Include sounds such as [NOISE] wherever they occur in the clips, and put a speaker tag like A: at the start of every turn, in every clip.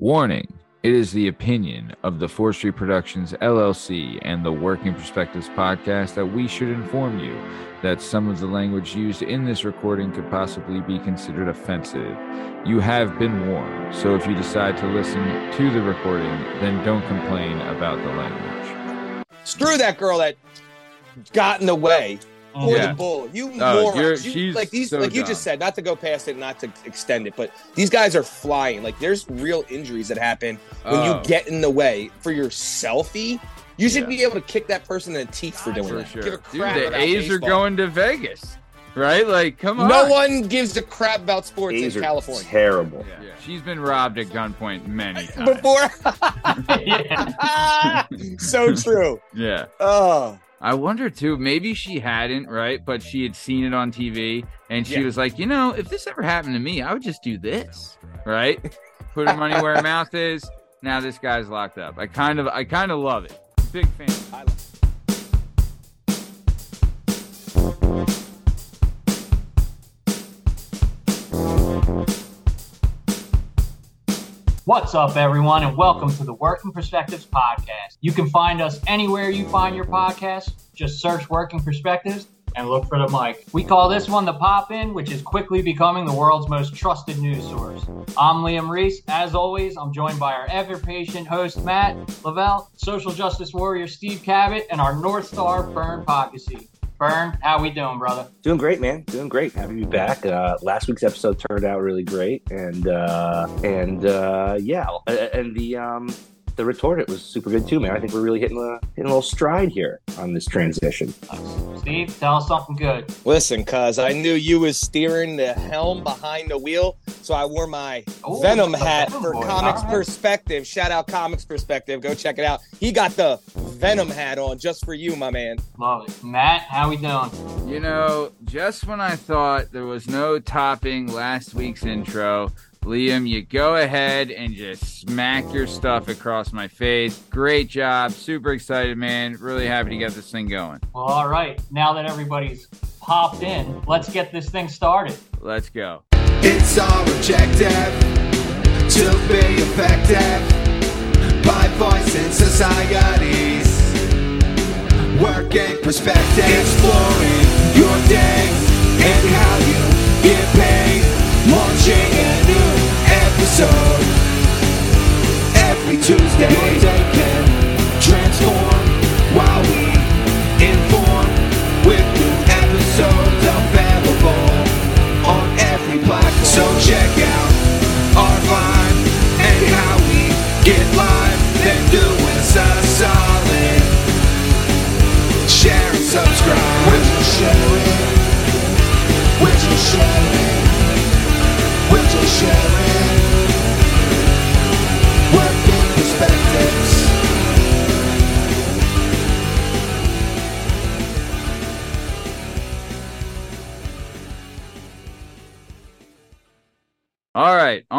A: Warning It is the opinion of the Forestry Productions LLC and the Working Perspectives podcast that we should inform you that some of the language used in this recording could possibly be considered offensive. You have been warned, so if you decide to listen to the recording, then don't complain about the language.
B: Screw that girl that got in the way for
A: Yeah.
B: the bull. You
A: Oh, you're-
B: morons. You- like these,
A: so
B: like you
A: dumb.
B: just said, not to go past it, not to extend it, but these guys are flying. Like there's real injuries that happen when
A: Oh.
B: you get in the way for your selfie. You should
A: Yeah.
B: be able to kick that person in the teeth for doing
A: For
B: that.
A: sure.
B: Give a
A: Dude,
B: crap
A: the
B: about
A: A's are going to Vegas, right? Like, come on.
B: No one gives a crap about sports
C: A's
B: in California.
C: terrible.
A: Yeah. She's been robbed at gunpoint many [LAUGHS] times.
B: Before, [LAUGHS] [LAUGHS] so true.
A: Yeah.
B: Oh,
A: I wonder too, maybe she hadn't, right? But she had seen it on TV and she
B: Yeah.
A: was like, you know, if this ever happened to me, I would just do this, right? Put her money where her mouth is. Now this guy's locked up. I kind of I kind of love it. Big fan.
D: What's up, everyone, and welcome to the Working Perspectives podcast. You can find us anywhere you find your podcast. Just search Working Perspectives and look for the mic. We call this one the Pop In, which is quickly becoming the world's most trusted news source. I'm Liam Reese. As always, I'm joined by our ever patient host, Matt Lavelle, social justice warrior, Steve Cabot, and our North Star, Bern Podcasy. Bern, how we doing, brother?
C: Doing great, man. Doing great. Happy to be back. Uh, last week's episode turned out really great, and uh, and uh, yeah, and the um, the retort it was super good too, man. I think we're really hitting a hitting a little stride here on this transition.
D: Steve, tell us something good.
B: Listen, cuz I knew you was steering the helm behind the wheel, so I wore my
D: Oh,
B: Venom hat
D: Venom
B: for
D: boy.
B: Comics
D: All right.
B: Perspective. Shout out Comics Perspective. Go check it out. He got the Venom hat on just for you, my man.
D: Love it. Matt, how we doing?
A: You know, just when I thought there was no topping last week's intro, Liam, you go ahead and just smack your stuff across my face. Great job. Super excited, man. Really happy to get this thing going.
D: Well, all right. Now that everybody's popped in, let's get this thing started.
A: Let's go.
E: It's our objective to be effective by voicing societies. Working perspective, exploring your day and how you get paid. Launching a new episode every Tuesday.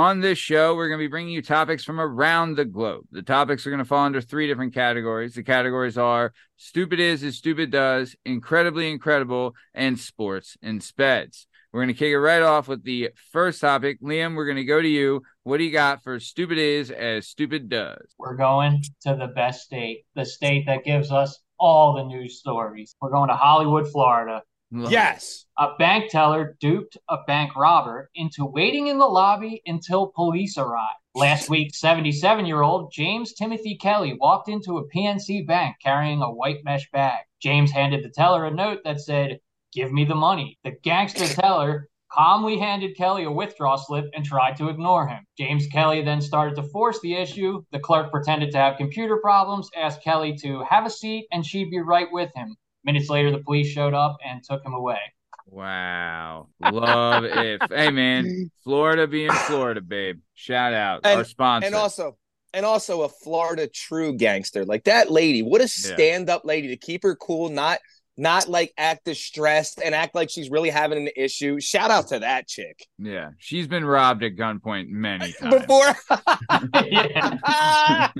E: On
A: this show, we're going to be bringing you topics from around the globe. The topics are going to fall under three different categories. The categories are stupid is as stupid does, incredibly incredible, and sports and speds. We're going to kick it right off with the first topic. Liam, we're going to go to you. What do you got for stupid is as stupid does?
D: We're going to the best state, the state that gives us all the news stories. We're going to Hollywood, Florida.
B: Yes.
D: A bank teller duped a bank robber into waiting in the lobby until police arrived. Last week, 77 year old James Timothy Kelly walked into a PNC bank carrying a white mesh bag. James handed the teller a note that said, Give me the money. The gangster teller calmly handed Kelly a withdrawal slip and tried to ignore him. James Kelly then started to force the issue. The clerk pretended to have computer problems, asked Kelly to have a seat, and she'd be right with him. Minutes later, the police showed up and took him away.
A: Wow. Love if. Hey, man. Florida being Florida, babe. Shout out.
B: And-
A: Our sponsor.
B: And also, and also a Florida true gangster. Like that lady, what a stand-up lady to keep her cool, not not like act distressed and act like she's really having an issue. Shout out to that chick.
A: yeah. She's been robbed at gunpoint many [LAUGHS] times.
B: Before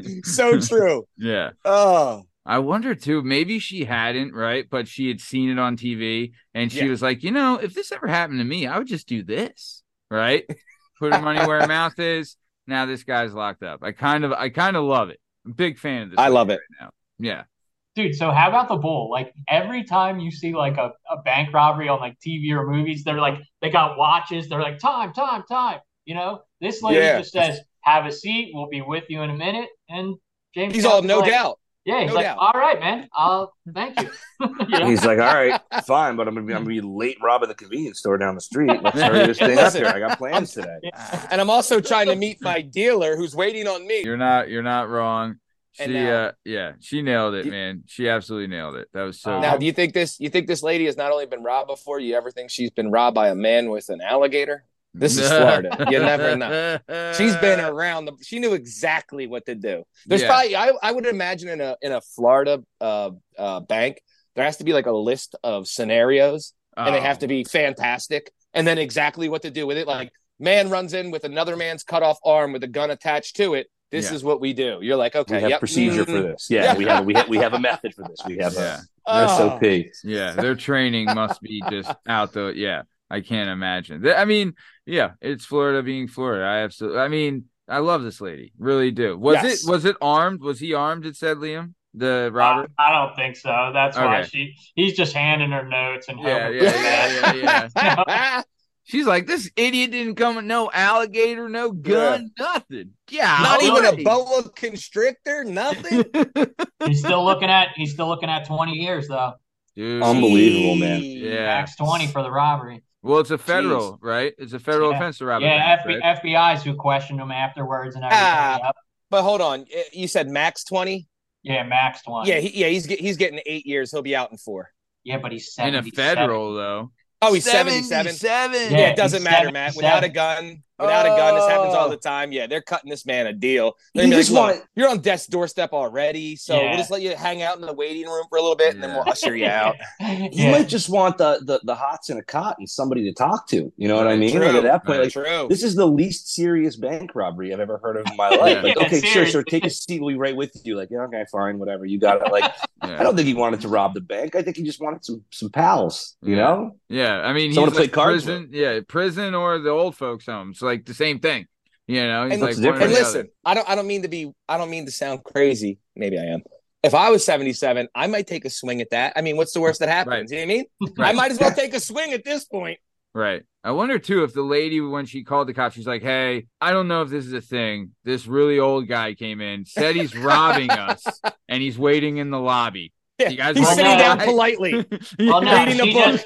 B: [LAUGHS] so true. [LAUGHS]
A: yeah.
B: Oh.
A: I wonder too, maybe she hadn't, right? But she had seen it on TV and she
B: Yeah.
A: was like, you know, if this ever happened to me, I would just do this, right? [LAUGHS] Put her money where her mouth is. now this guy's locked up. I kind of I kind of love it. I'm a big fan of this.
B: I love
A: lady
B: it.
A: right now. Yeah.
D: Dude, so how about the bull? Like every time you see like a, a bank robbery on like TV or movies, they're like they got watches. They're like time, time, time. You know, this lady
B: Yeah.
D: just says, "Have a seat. We'll be with you in a minute." And James,
B: He's all no
D: like,
B: doubt.
D: Yeah, he's
B: No
D: like,
B: doubt.
D: "All right, man. I'll thank you." [LAUGHS] You know?
C: He's like, all right, [LAUGHS] fine, but I'm gonna be, I'm gonna be late robbing the convenience store down the street. Let's hurry this thing up here. I got plans today. [LAUGHS]
B: And I'm also trying to meet my dealer who's waiting on me.
A: You're not you're not wrong. She
B: now-
A: uh yeah, she nailed it,
B: You-
A: man. She absolutely nailed it. That was so
B: Now,
A: good.
B: do you think this? You think this lady has not only been robbed before? You ever think she's been robbed by a man with an alligator? This is Florida. You never know. She's been [LAUGHS] around. The, she knew exactly what to do. There's
A: Yeah.
B: probably I, I would imagine in a in a Florida uh, uh, bank there has to be like a list of scenarios and they
A: Oh.
B: have to be fantastic and then exactly what to do with it. Like man runs in with another man's cut off arm with a gun attached to it. This
A: Yeah.
B: is what we do. You're like okay,
C: We have
B: yep,
C: procedure for this. Yeah,
B: Yeah.
C: we have we have we have a method for this. We have [LAUGHS]
A: Yeah.
C: a
B: oh.
C: SOP.
A: Yeah, their training must be just out the yeah. I can't imagine. I mean, yeah, it's Florida being Florida. I absolutely. I mean, I love this lady, really do. Was
B: Yes.
A: it was it armed? Was he armed? It said Liam, the robber.
D: I, I don't think so. That's why she he's just handing her notes and
A: Yeah,
D: hoping
A: yeah, yeah, yeah, yeah. [LAUGHS] [LAUGHS] She's like, this idiot didn't come with no alligator, no gun, nothing. Yeah,
B: Not even a boa constrictor, nothing. [LAUGHS]
D: He's still looking at he's still looking at 20 years though.
A: Dude.
C: Unbelievable, man.
A: Yeah.
D: Max 20 for the robbery.
A: Well, it's a federal, right? It's a federal
D: Yeah.
A: offense to rob a
D: Yeah,
A: bank,
D: FBI,
A: right?
D: FBI's who questioned him afterwards and everything.
B: Ah.
D: Yep.
B: But hold on, you said max twenty.
D: Yeah, Max 20.
B: Yeah, he, yeah, he's he's getting eight years. He'll be out in four.
D: yeah, but he's
A: In a federal, though.
B: Oh, he's seventy-seven.
A: Seven.
B: Yeah,
D: Yeah,
B: it doesn't matter, Matt. Without a gun, without a gun, this happens all
C: Oh.
B: the time. Yeah, they're cutting this man a deal. They're
C: you just
B: like,
C: want
B: you're on death's doorstep already, so
D: Yeah.
B: we'll just let you hang out in the waiting room for a little bit, and then we'll usher you out. [LAUGHS]
C: you
D: yeah.
C: might just want the, the the hots in a cot and somebody to talk to. You know what I mean?
B: true.
C: Like at that point, like
B: True.
C: this is the least serious bank robbery I've ever heard of in my life. Like,
D: Yeah,
C: okay, sure,
D: serious.
C: sure, take a seat. We'll be right with you. Like, yeah, okay, fine, whatever. You got it. Like, [LAUGHS]
A: Yeah.
C: I don't think he wanted to rob the bank. I think he just wanted some some pals. You
A: Yeah.
C: know?
A: Yeah, I mean,
C: Someone
A: he's
C: to play
A: like
C: cards
A: prison. Yeah, prison or the old folks' home. It's like the same thing. You know, he's
B: And
A: like
C: what's
A: one or
B: And listen,
A: other.
B: I don't I don't mean to be I don't mean to sound crazy. Maybe I am. If I was 77, I might take a swing at that. I mean, what's the worst that happens?
A: Right.
B: You know what I mean? [LAUGHS] I might as well [LAUGHS] take a swing at this point.
A: Right. I wonder too if the lady when she called the cops, she's like, "Hey, I don't know if this is a thing. This really old guy came in, said he's [LAUGHS] robbing us, and he's waiting in the lobby.
B: Yeah,
A: You guys
B: he's sitting down politely.
D: Well, no,
B: reading the
D: she
B: book.
D: just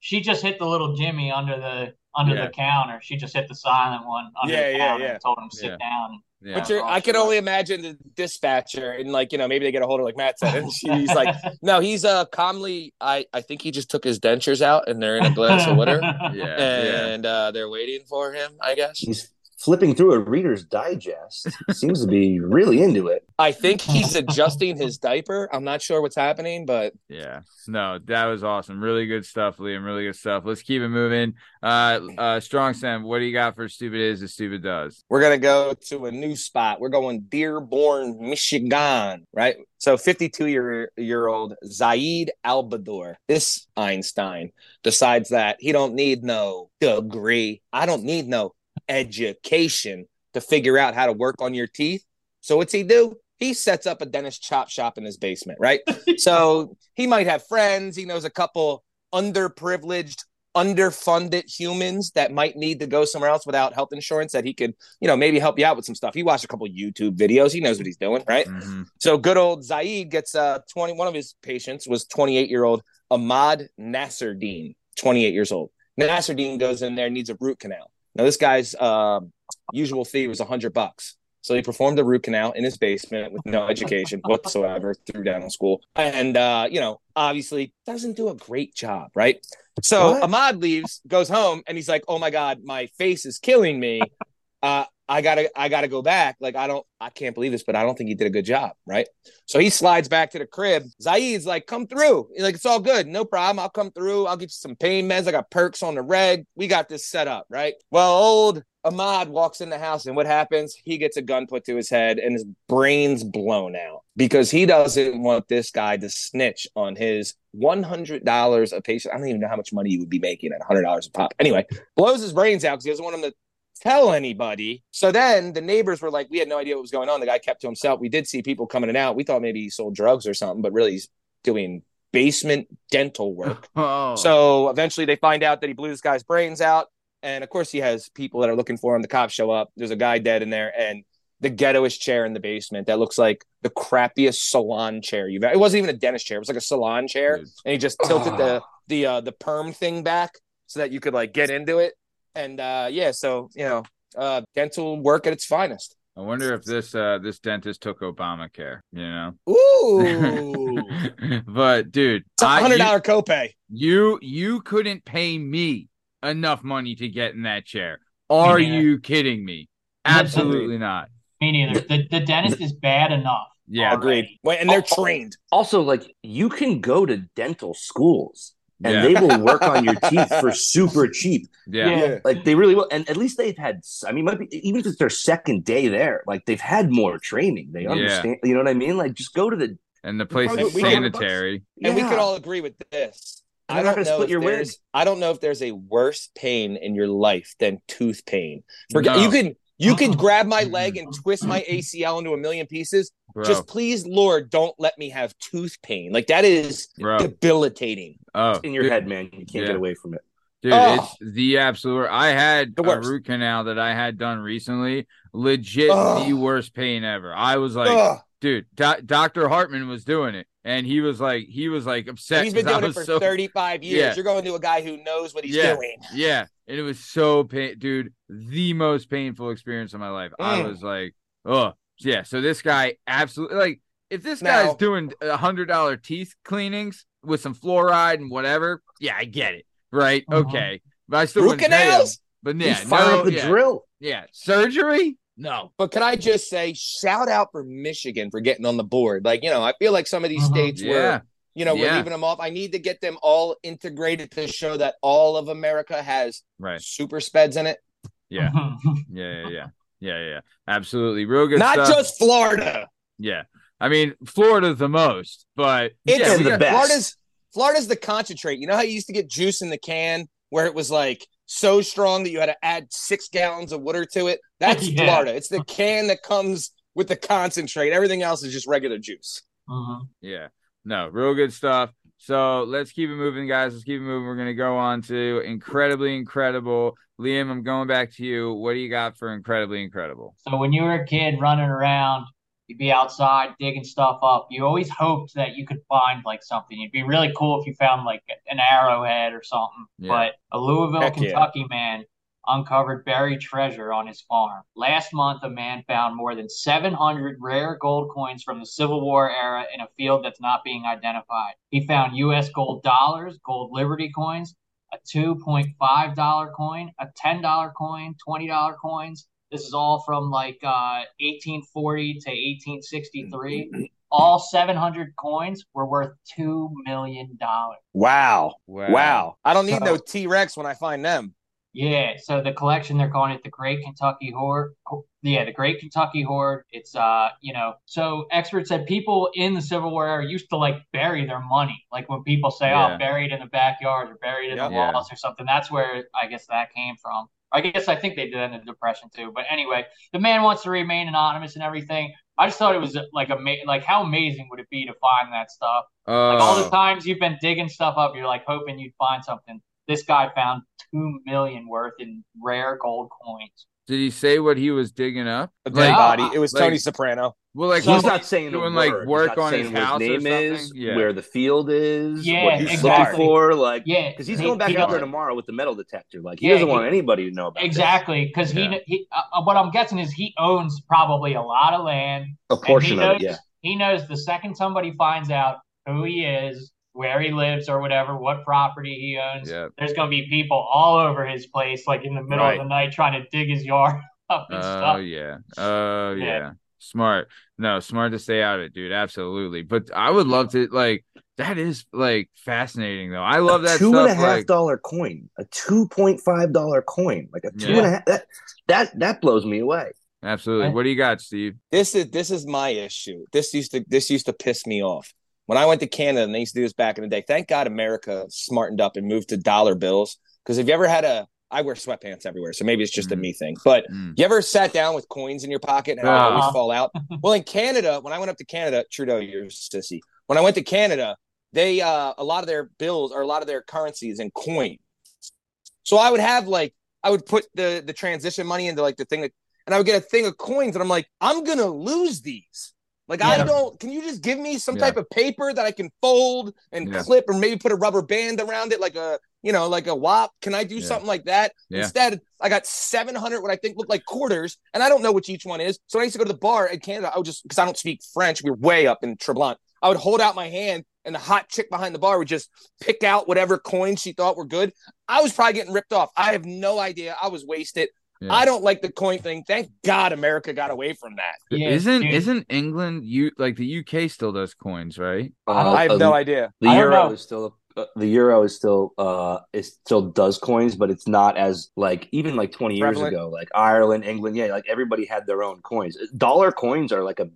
D: she just hit the little Jimmy under the under
A: Yeah.
D: the counter. She just hit the silent one under
B: Yeah,
D: the
B: yeah,
D: counter
B: yeah.
D: and told him to sit
A: Yeah.
D: down.
A: Yeah.
B: But you're, I can only imagine the dispatcher and like you know maybe they get a hold of like Matt said and [LAUGHS] she's like no he's uh calmly I I think he just took his dentures out and they're in a glass of water
A: yeah, [LAUGHS] yeah.
B: and uh, they're waiting for him I guess
C: He's flipping through a Reader's Digest. Seems to be really into it.
B: I think he's adjusting his diaper I'm not sure what's happening but
A: Yeah. No, that was awesome. Really good stuff, Liam. Really good stuff. Let's keep it moving. Uh uh Strong Stem, what do you got for stupid is and stupid does?
B: we're gonna go to a new spot we're going Dearborn Michigan right so 52 year year old Zaid Albador this Einstein decides that he don't need no degree I don't need no education to figure out how to work on your teeth. So what's he do? He sets up a dentist chop shop in his basement, right? [LAUGHS] so he might have friends. He knows a couple underprivileged, underfunded humans that might need to go somewhere else without health insurance that he could, you know, maybe help you out with some stuff. He watched a couple YouTube videos. He knows what he's doing, right?
A: Mhm.
B: So good old Zaid gets uh 20 one of his patients was 28 year old Ahmad Nasserdeen, 28 years old. Nasserdeen goes in there needs a root canal. Now this guy's uh, usual fee was a 100 bucks. So he performed a root canal in his basement with no education whatsoever through dental school. And uh, you know, obviously doesn't do a great job, right? So
C: What?
B: Ahmad leaves, goes home, and he's like, "Oh my god, my face is killing me. Uh, I gotta, I gotta go back. Like, I don't, I can't believe this, but I don't think he did a good job, right? So he slides back to the crib. Zaid's like, "Come through. He's like, it's all good, no problem. I'll come through. I'll get you some pain meds. I got perks on the reg. We got this set up, right?" Well, old Ahmad walks in the house, and what happens? He gets a gun put to his head, and his brains blown out because he doesn't want this guy to snitch on his one hundred dollars a patient. I don't even know how much money you would be making at hundred dollars a pop. Anyway, blows his brains out because he doesn't want him to tell anybody. So then the neighbors were like, we had no idea what was going on. The guy kept to himself. We did see people coming and out. We thought maybe he sold drugs or something, but really he's doing basement dental work. [LAUGHS]
A: Oh,
B: So eventually they find out that he blew this guy's brains out. And of course, he has people that are looking for him. The cops show up. There's a guy dead in there, and the ghettoest chair in the basement that looks like the crappiest salon chair you've. Ever. It wasn't even a dentist chair. It was like a salon chair,
A: Dude.
B: and he just tilted the [SIGHS] the uh, the perm thing back so that you could like get into it. And uh, yeah, so you know, uh, dental work at its finest.
A: I wonder if this uh this dentist took Obamacare. You know.
B: Ooh, [LAUGHS]
A: but dude,
B: it's a
A: I-
B: hundred
A: you-
B: dollar copay.
A: You you couldn't pay me enough money to get in that chair. Are you kidding me? Absolutely not.
D: Me neither. The, the dentist is bad enough.
A: Yeah.
B: Agreed. Wait, and they're trained.
C: Also, like you can go to dental schools and
A: Yeah.
C: they will work on your [LAUGHS] teeth for super cheap.
A: Yeah.
D: Yeah.
C: Like they really will, and at least they've had. I mean, might be even if it's their second day there, like they've had more training. They
A: Yeah.
C: understand. You know what I mean? Like just go to the.
A: And the place is
B: we can-
A: sanitary.
B: And we could all agree with this. I
C: they're not
B: don't
C: gonna
B: know
C: split
B: if
C: your wig.
B: there's I don't know if there's a worse pain in your life than tooth pain. Forget
A: No.
B: you can you
C: Uh-uh. [LAUGHS]
B: grab my leg and twist my ACL into a million pieces.
A: Bro,
B: Just please, Lord, don't let me have tooth pain. Like that is
A: bro.
B: debilitating.
A: Oh,
C: in your
A: dude,
C: head, man. You can't
A: Yeah.
C: get away from it.
A: Dude,
B: Oh.
A: it's the absolute. I had
B: The
A: a
B: worst.
A: root canal that I had done recently. Legit,
B: Oh.
A: the worst pain ever. I was like,
B: Ugh.
A: dude, Do- Doctor Hartman was doing it, and he was like, he was like upset.
B: He's been
A: 'cause I
B: doing it for
A: so
B: 35 years.
A: Yeah.
B: You're going to a guy who knows what he's
A: Yeah.
B: doing.
A: Yeah, and it was so pain, dude. The most painful experience of my life. I
B: Mm.
A: was like, oh yeah. So this guy absolutely like if this
B: Now-
A: guy's doing a hundred dollar teeth cleanings with some fluoride and whatever, yeah, I get it, right?
D: Mhm.
A: Okay, but I still
B: Root
A: wouldn't him.
B: canals?
A: But
C: Yeah,
A: yeah,
C: fire
A: no,
C: up the
A: yeah,
C: drill.
A: yeah, surgery. No,
B: But can I just say, shout out for Michigan for getting on the board. Like, you know, I feel like some of these
D: Mhm.
B: states
A: yeah,
B: were you know, we're leaving them off. I need to get them all integrated to show that all of America has
A: right,
B: super speds in it.
A: yeah, yeah, yeah, yeah, yeah, yeah, absolutely, real good
B: Not
A: stuff.
B: just Florida.
A: yeah. I mean, Florida's the most, but
B: It's
A: yeah,
C: the
A: got-
C: best.
B: Florida's Florida's the concentrate. You know how you used to get juice in the can where it was like so strong that you had to add six gallons of water to it? [LAUGHS] That's
D: Yeah.
B: Florida. It's the can that comes with the concentrate. Everything else is just regular juice.
D: Mhm.
A: Yeah. No, real good stuff. So let's keep it moving, guys. Let's keep it moving. We're gonna go on to incredibly incredible. Liam, I'm going back to you. What do you got for incredibly incredible?
D: So when you were a kid running around, you'd be outside digging stuff up. You always hoped that you could find like something. It'd be really cool if you found like an arrowhead or something.
A: Yeah.
D: But a Louisville,
B: Heck yeah.
D: Kentucky man uncovered buried treasure on his farm. Last month, a man found more than 700 rare gold coins from the Civil War era in a field that's not being identified. He found U.S. gold dollars, gold Liberty coins, a $2.5 coin, a $10 coin, $20 coins. This is all from like uh, 1840 to 1863. [CLEARS THROAT] All 700 coins were worth $2 million.
B: Wow.
A: Wow.
B: Wow. I don't need
D: So-
B: no T Rex when I find them.
D: Yeah, so the collection they're calling it the Great Kentucky Hoard. Yeah, the Great Kentucky Hoard. It's uh, you know, so experts said people in the Civil War era used to like bury their money. Like when people say,
A: Yeah.
D: "Oh, buried in the backyard" or "buried in
B: Yep.
D: the
A: Yeah.
D: walls" or something. That's where I guess that came from. I guess I think they did that in the Depression too. But anyway, the man wants to remain anonymous and everything. I just thought it was like ama- like how amazing would it be to find that stuff? Like all the
A: Oh,
D: times you've been digging stuff up, you're like hoping you'd find something. This guy found two million worth in rare gold coins.
A: did he say what he was digging up?
B: A dead
D: Like-
B: body. It was
A: like-
B: Tony Soprano.
A: Well, like
D: So-
C: He's not saying a
A: doing like
C: word. He's
A: work
C: not
A: on
C: saying
A: his house
C: his name
A: something.
C: is,
A: yeah.
C: where the field is,
D: Yeah,
C: what he's
D: exactly.
C: looking for. Like,
D: Yeah,
C: because he's
D: he-
C: going back
D: he
C: out there tomorrow with the metal detector. Like, he
D: Yeah,
C: doesn't
D: he-
C: want anybody to know about this.
D: Exactly, because
A: Yeah.
D: he he. Uh, what I'm guessing is he owns probably a lot of land.
C: A portion
D: and he
C: of it, yeah.
D: He knows the second somebody finds out who he is, where he lives, or whatever, what property he owns,
A: Yeah.
D: there's going to be people all over his place, like in the middle
B: Right.
D: of the night, trying to dig his yard [LAUGHS] up and
A: Oh
D: stuff.
A: yeah. Oh yeah.
D: Yeah.
A: Smart. No, smart to stay out of it, dude. Absolutely. But I would love to like that is like fascinating though. I love that
C: two
A: stuff.
C: and a half
A: like,
C: dollar coin, a two point five dollar coin, like a two
A: Yeah.
C: and a half. That that that blows me away.
A: absolutely.
D: And-
A: What do you got, Steve?
B: This is this is my issue. This used to this used to piss me off. When I went to Canada and they used to do this back in the day. Thank God America smartened up and moved to dollar bills. Because if you ever had a I wear sweatpants everywhere, so maybe it's just a
A: Mm.
B: me thing. But
A: Mm.
B: you ever sat down with coins in your pocket and how they always
D: Uh-huh.
B: fall out? [LAUGHS] Well, in Canada, when I went up to Canada, Trudeau, you're a sissy. When I went to Canada, they uh a lot of their bills or a lot of their currencies in coin. So I would have like I would put the the transition money into like the thing that, and I would get a thing of coins, and I'm like, I'm gonna lose these. Like I don't. Can you just give me some
A: Yeah.
B: type of paper that I can fold and
A: Yeah.
B: clip, or maybe put a rubber band around it, like a you know, like a wop? Can I do
A: Yeah.
B: something like that?
A: Yeah.
B: Instead, I got 700 what I think look like quarters, and I don't know which each one is. So when I used to go to the bar in Canada, I would just because I don't speak French, we were way up in Tremblant. I would hold out my hand, and the hot chick behind the bar would just pick out whatever coins she thought were good. I was probably getting ripped off. I have no idea. I was wasted.
A: Yeah.
B: I don't like the coin thing. Thank God America got away from that.
D: Yeah,
A: isn't
D: dude.
A: isn't England you like the UK still does coins, right?
D: I
B: I have
C: uh,
B: no idea.
C: The
D: I
C: euro is still uh, the euro is still uh it still does coins, but it's not as like even like twenty years
B: Prevalent.
C: ago, like Ireland, England, yeah, like everybody had their own coins. Dollar coins are like a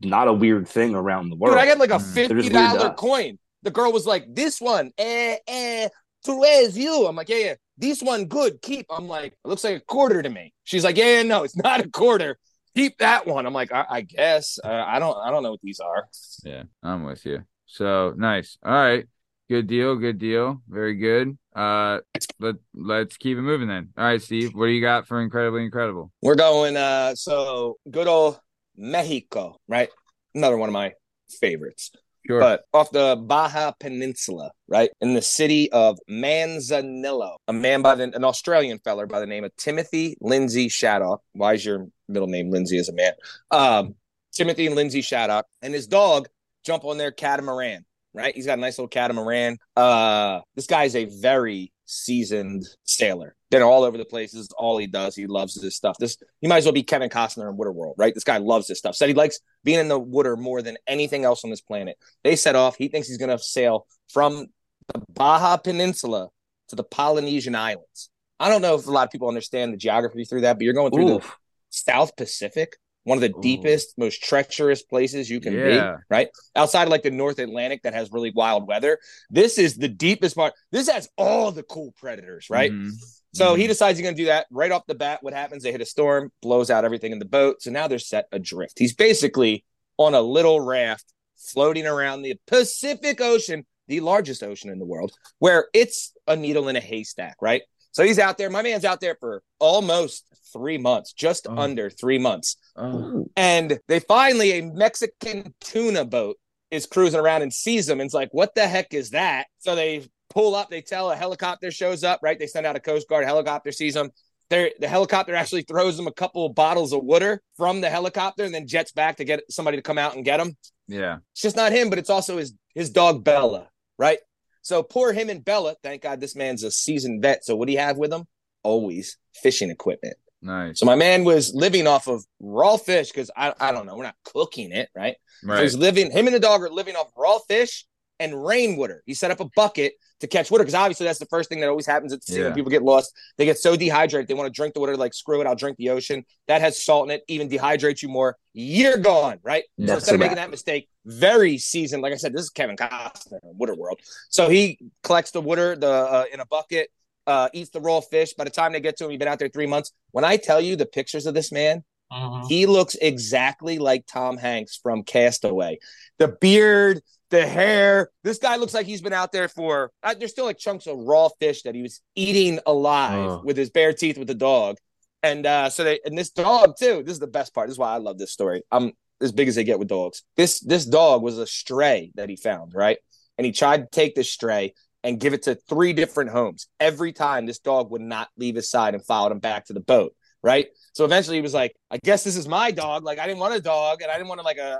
C: not a weird thing around the world.
B: Dude, I got like a
A: Mm.
B: Fifty
C: just weird to
B: dollar
C: us.
B: coin. The girl was like, "This one, eh, eh, to where's you?" I'm like, "Yeah, yeah, this one good. Keep." I'm like, "It looks like a quarter to me." She's like, "Yeah, yeah, no, it's [LAUGHS] not a quarter. Keep that one." I'm like, "I, I guess. Uh, I don't. I don't know what these are."
A: Yeah, I'm with you. So nice. All right. Good deal. Good deal. Very good. Uh, let let's keep it moving then. All right, Steve. What do you got for incredibly incredible?
B: We're going. Uh, so good old Mexico, right? Another one of my favorites.
A: Sure.
B: but off the Baja Peninsula, right in the city of Manzanillo, a man by the an Australian feller by the name of Timothy Lindsay Shaddock. Why is your middle name Lindsay as a man? Um, Timothy Lindsay Shaddock and his dog jump on their catamaran. Right, he's got a nice little catamaran. Uh, this guy's a very seasoned sailor. Been all over the place. This is all he does. He loves this stuff. This he might as well be Kevin Costner in Waterworld, right? This guy loves this stuff. Said he likes being in the water more than anything else on this planet. They set off. He thinks he's going to sail from the Baja Peninsula to the Polynesian Islands. I don't know if a lot of people understand the geography through that, but you're going through the South Pacific, one of the
C: Ooh.
B: deepest, most treacherous places you can
A: Yeah.
B: be, right? Outside of like the North Atlantic that has really wild weather. This is the deepest part. This has all the cool predators, right?
A: Mhm.
B: So he
A: Mhm.
B: decides he's going to do that right off the bat. What happens? They hit a storm, blows out everything in the boat. So now they're set adrift. He's basically on a little raft floating around the Pacific Ocean, the largest ocean in the world, where it's a needle in a haystack, right? So he's out there. My man's out there for almost three months, just
A: Oh.
B: under three months.
A: Oh.
B: And they finally, a Mexican tuna boat is cruising around and sees them and it's like, what the heck is that? So they pull up, they tell a helicopter shows up, right? They send out a Coast Guard helicopter, sees them. They're, the helicopter actually throws them a couple of bottles of water from the helicopter and then jets back to get somebody to come out and get them.
A: Yeah.
B: It's just not him, but it's also his his dog Bella, right? So poor him and Bella. Thank God this man's a seasoned vet. So what do you have with him? Always fishing equipment.
A: Nice.
B: So my man was living off of raw fish because I, I don't know, we're not cooking it, right? So
A: Right.
B: he's living, him and the dog are living off raw fish and rainwater. He set up a bucket to catch water because obviously that's the first thing that always happens at sea
A: Yeah.
B: when people get lost. They get so dehydrated, they want to drink the water, like screw it, I'll drink the ocean. That has salt in it, even dehydrates you more. You're gone, right? So instead of making that mistake, very seasoned, like I said, this is Kevin Costner, in Waterworld. So he collects the water the uh, in a bucket, uh, eats the raw fish. By the time they get to him, he's been out there three months. When I tell you the pictures of this man,
D: Mhm.
B: he looks exactly like Tom Hanks from Cast Away. The beard, the hair. This guy looks like he's been out there for. Uh, there's still like chunks of raw fish that he was eating alive
A: Oh.
B: with his bare teeth with the dog. And uh, so they and this dog too. This is the best part. This is why I love this story. I'm as big as they get with dogs. This this dog was a stray that he found, right? And he tried to take this stray and give it to three different homes. Every time this dog would not leave his side and followed him back to the boat, right? So eventually he was like, I guess this is my dog. Like I didn't want a dog and I didn't want like a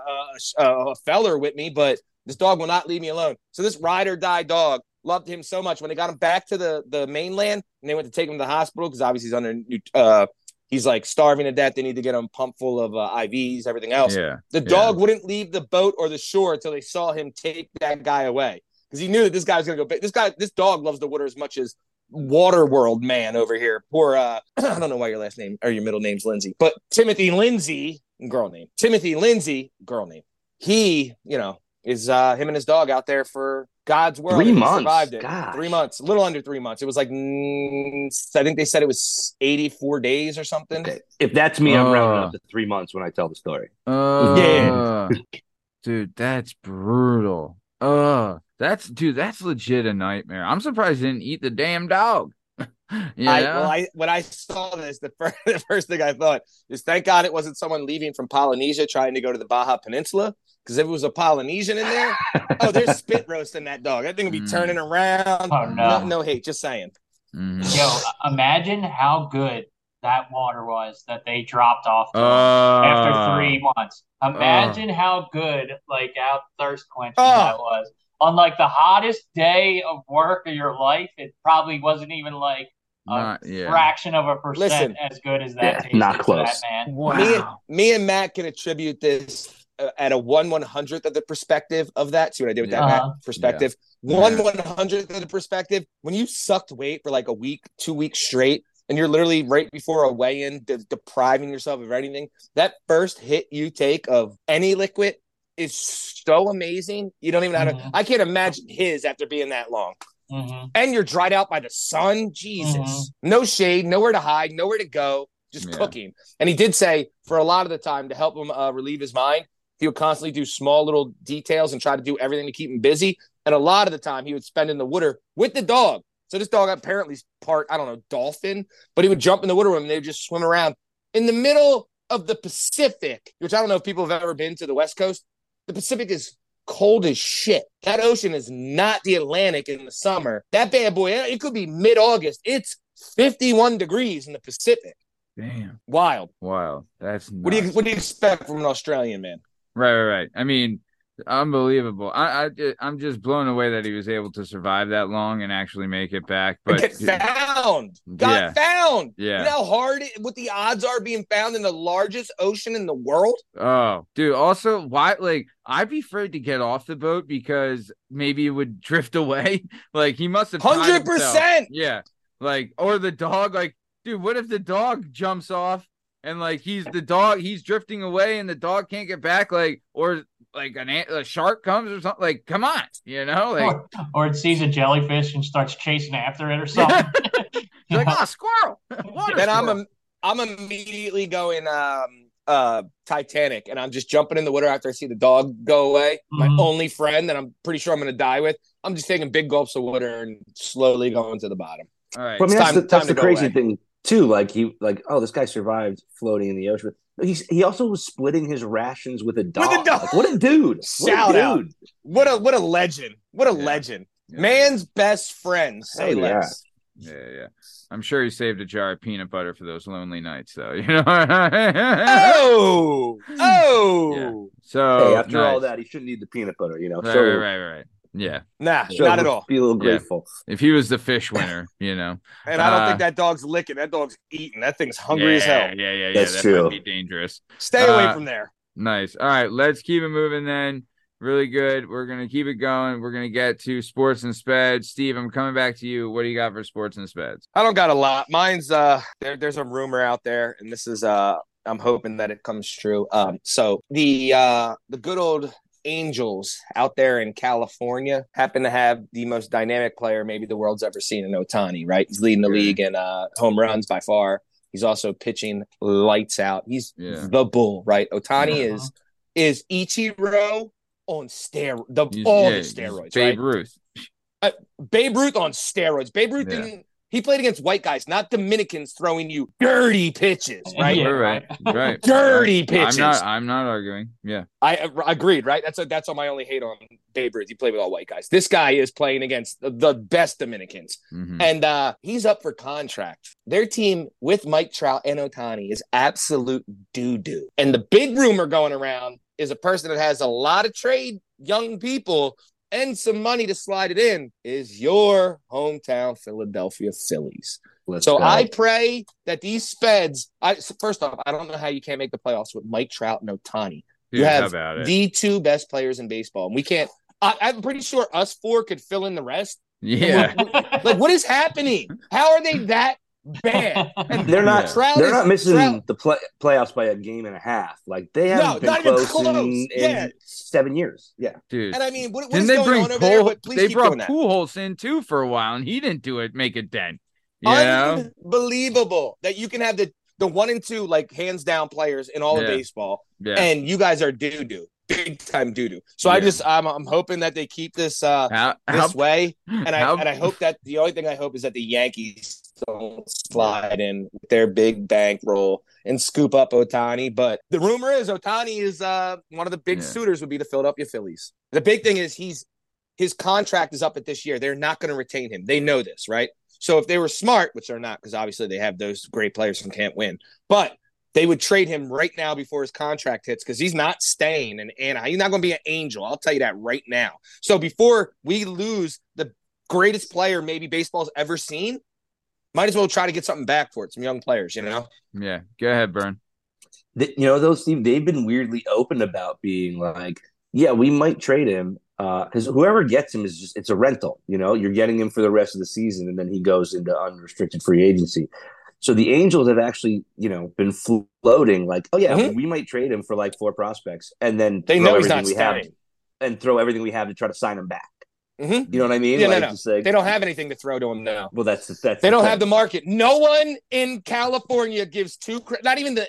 B: a, a, a feller with me, but this dog will not leave me alone. So this ride or die dog loved him so much when they got him back to the the mainland and they went to take him to the hospital because obviously he's under uh he's like starving to death. They need to get him pumped full of uh, IVs, everything else.
A: Yeah.
B: The
A: Yeah.
B: dog wouldn't leave the boat or the shore until they saw him take that guy away because he knew that this guy was going to go. big. This guy, this dog loves the water as much as Water World man over here. Poor, uh, [CLEARS THROAT] I don't know why your last name or your middle name's Lindsay, but Timothy Lindsay, girl name. Timothy Lindsay, girl name. He, you know, is uh him and his dog out there for God's world.
C: Three months?
B: Survived it.
C: Gosh.
B: Three months. A little under three months. It was like mm, I think they said it was 84 days or something.
C: Okay. If that's me, I'm rounding
A: Uh.
C: up to three months when I tell the story.
A: Uh, [LAUGHS] dude, that's brutal. Uh, that's dude, that's legit a nightmare. I'm surprised he didn't eat the damn dog. [LAUGHS] you
B: I, well, I when I saw this, the first, [LAUGHS] the first thing I thought is, thank God it wasn't someone leaving from Polynesia trying to go to the Baja Peninsula. Because if it was a Polynesian in there, oh, they're [LAUGHS] spit roasting that dog. That thing would be
A: Mm.
B: turning around.
D: Oh, no.
B: no, no hate, just saying.
A: Mhm.
D: Yo, imagine how good that water was that they dropped off
A: Uh,
D: after three months. Imagine how good, like, how thirst quenching
B: Oh.
D: that was. On like the hottest day of work of your life, it probably wasn't even like a
A: Not, yeah.
D: fraction of a percent
B: Listen.
D: as good as that
C: Yeah, not close.
D: that man.
B: Me, me and Matt can attribute this uh, at a one one hundredth of the perspective of that. See what I did with that,
D: Uh-huh.
B: Perspective. One one hundredth of the perspective. When you sucked weight for like a week, two weeks straight, and you're literally right before a weigh in, de- depriving yourself of anything, that first hit you take of any liquid is so amazing. You don't even know how to. I can't imagine his after being that long.
D: hmm
B: And you're dried out by the sun. Jesus.
D: Mhm.
B: No shade, nowhere to hide, nowhere to go, just
A: Yeah.
B: cooking. And he did say for a lot of the time to help him uh, relieve his mind, he would constantly do small little details and try to do everything to keep him busy. And a lot of the time he would spend in the water with the dog. So this dog apparently is part, I don't know, dolphin, but he would jump in the water with him and they would just swim around in the middle of the Pacific, which I don't know if people have ever been to the West Coast. The Pacific is cold as shit. That ocean is not the Atlantic in the summer. That bad boy, it could be mid August. It's 51 degrees in the Pacific.
A: Damn.
B: Wild.
A: Wild. That's
B: What do you what do you expect from an Australian man?
A: Right, right, right. I mean, unbelievable. I, I, I'm just blown away that he was able to survive that long and actually make it back. But
B: Get found. Got
A: Yeah.
B: found.
A: yeah,
B: You know how hard it, what the odds are being found in the largest ocean in the world?
A: Oh, dude. Also, why? Like, I'd be afraid to get off the boat because maybe it would [LAUGHS] drift away. like, he must have
B: hundred percent.
A: Yeah. Like, or the dog. Like, dude, what if the dog jumps off and like he's the dog, he's drifting away and the dog can't get back? Like, or like an ant, a shark comes or something. Like, come on, you know? Like,
D: Or, or it sees a jellyfish and starts chasing after it or [LAUGHS] something.
A: like, oh, squirrel. [LAUGHS] Water
B: Then I'm
A: squirrel.
B: a, I'm immediately going um uh Titanic and I'm just jumping in the water after I see the dog go away. My
D: Mhm.
B: only friend that I'm pretty sure I'm gonna die with. I'm just taking big gulps of water and slowly going to the bottom.
A: All right.
C: But I mean,
B: It's
C: that's
B: time-
C: the, that's
B: time
C: the
B: go
C: crazy
B: away.
C: thing too. Like he, like oh, this guy survived floating in the ocean. He's, he also was splitting his rations with a dog.
B: dog.
C: Like, what a dude!
B: Shout
C: what a
B: out.
C: dude.
B: What a what a legend. What a
A: Yeah.
B: legend.
A: Yeah.
B: Man's best friend. Say
C: Hell yeah.
B: less.
A: Yeah, yeah. I'm sure he saved a jar of peanut butter for those lonely nights, though. [LAUGHS] You know.
B: Oh, [LAUGHS] oh,
A: So
C: hey, after all that, he shouldn't need the peanut butter. You know,
A: right,
C: so
A: right, right, right. Yeah.
B: nah,
C: so
B: not at all.
C: Be a little
A: Yeah.
C: grateful.
A: If he was the fish winner, [LAUGHS] you know.
B: And I don't
A: Uh,
B: think that dog's licking. That dog's eating. That thing's hungry
A: yeah,
B: as hell.
A: Yeah, yeah, yeah.
C: That's
A: that
C: true.
A: might be dangerous.
B: Stay away
A: Uh,
B: from there.
A: Nice. All right, let's keep it moving then. Really good. We're gonna keep it going. We're gonna get to sports and speds. Steve, I'm coming back to you. What do you got for sports and speds?
B: I don't got a lot. Mine's uh there, there's a rumor out there, and this is uh I'm hoping that it comes true. Um so the uh the good old Angels out there in California happen to have the most dynamic player maybe the world's ever seen in Otani, right? He's leading the league in uh home runs by far. He's also pitching lights out. He's
A: Yeah.
B: the bull, right? Otani
D: Yeah.
B: is is Ichiro on steroids, the all
A: yeah,
B: the steroids,
A: Babe
B: right?
A: Ruth.
B: Babe Ruth on steroids. Babe Ruth
A: Yeah.
B: didn't. He played against white guys, not Dominicans throwing you dirty pitches, [LAUGHS] right?
D: Yeah,
A: right, right, right. [LAUGHS]
B: Dirty pitches.
A: I'm not. I'm not arguing. Yeah.
B: I uh, agreed, right? That's a, that's all my only hate on Babe Ruth. He played with all white guys. This guy is playing against the, the best Dominicans,
A: Mhm.
B: and uh, he's up for contract. Their team with Mike Trout and Otani is absolute doo doo. And the big rumor going around is a person that has a lot of trade young people and some money to slide it in is your hometown Philadelphia Phillies.
C: Let's
B: So
C: go.
B: I pray that these speds. I first off, I don't know how you can't make the playoffs with Mike Trout and Otani. You
A: how
B: have the two best players in baseball, and we can't. I, I'm pretty sure us four could fill in the rest.
A: yeah.
B: Like, what is happening? How are they that bad? And [LAUGHS]
C: They're not.
A: Yeah.
B: Trout
C: They're
B: is-
C: not missing
B: Trout-
C: the play, playoffs by a game and a half. Like they haven't been
B: not even
C: close,
B: close.
C: in, in
B: Yeah.
C: Seven years. Yeah,
A: dude.
B: And I mean, what, what
A: they
B: going on over there?
A: Pujols?
B: But please
A: They
B: keep
A: brought
B: doing that.
A: Pujols in too for a while, and he didn't do it. Make a dent. You know?
B: Unbelievable that you can have the the one and two like hands down players in all of baseball,
A: Yeah.
B: and you guys are doo doo, big time doo doo. So I just I'm I'm hoping that they keep this uh
A: How,
B: this
A: how,
B: way, and I
A: how-
B: and I hope that the only thing I hope is that the Yankees don't slide in with their big bank roll and scoop up Otani. But the rumor is Otani is uh one of the big
A: Yeah.
B: suitors would be the Philadelphia Phillies. The big thing is he's his contract is up at this year. They're not going to retain him. They know this, right? So if they were smart, which they're not, because obviously they have those great players and can't win, but they would trade him right now before his contract hits because he's not staying in Anaheim. He's not going to be an angel. I'll tell you that right now. So before we lose the greatest player maybe baseball's ever seen, might as well try to get something back for it. Some young players, you know.
A: yeah. Go ahead, Burn.
C: Th- you know, those Steve, they've been weirdly open about being like, yeah, we might trade him uh, because whoever gets him is just it's a rental. You know, you're getting him for the rest of the season, and then he goes into unrestricted free agency. So the Angels have actually, you know, been floating like, oh yeah,
B: Mhm.
C: we might trade him for like four prospects, and then
B: They know he's not
C: we have
B: staying.
C: and throw everything we have to try to sign him back.
B: Mhm.
C: You know what I mean?
B: Yeah, no,
C: like,
B: no.
C: just like-
B: They don't have anything to throw to him now.
C: Well, that's that's
B: They don't
C: thing.
B: have the market. No one in California gives two. cra- Not even the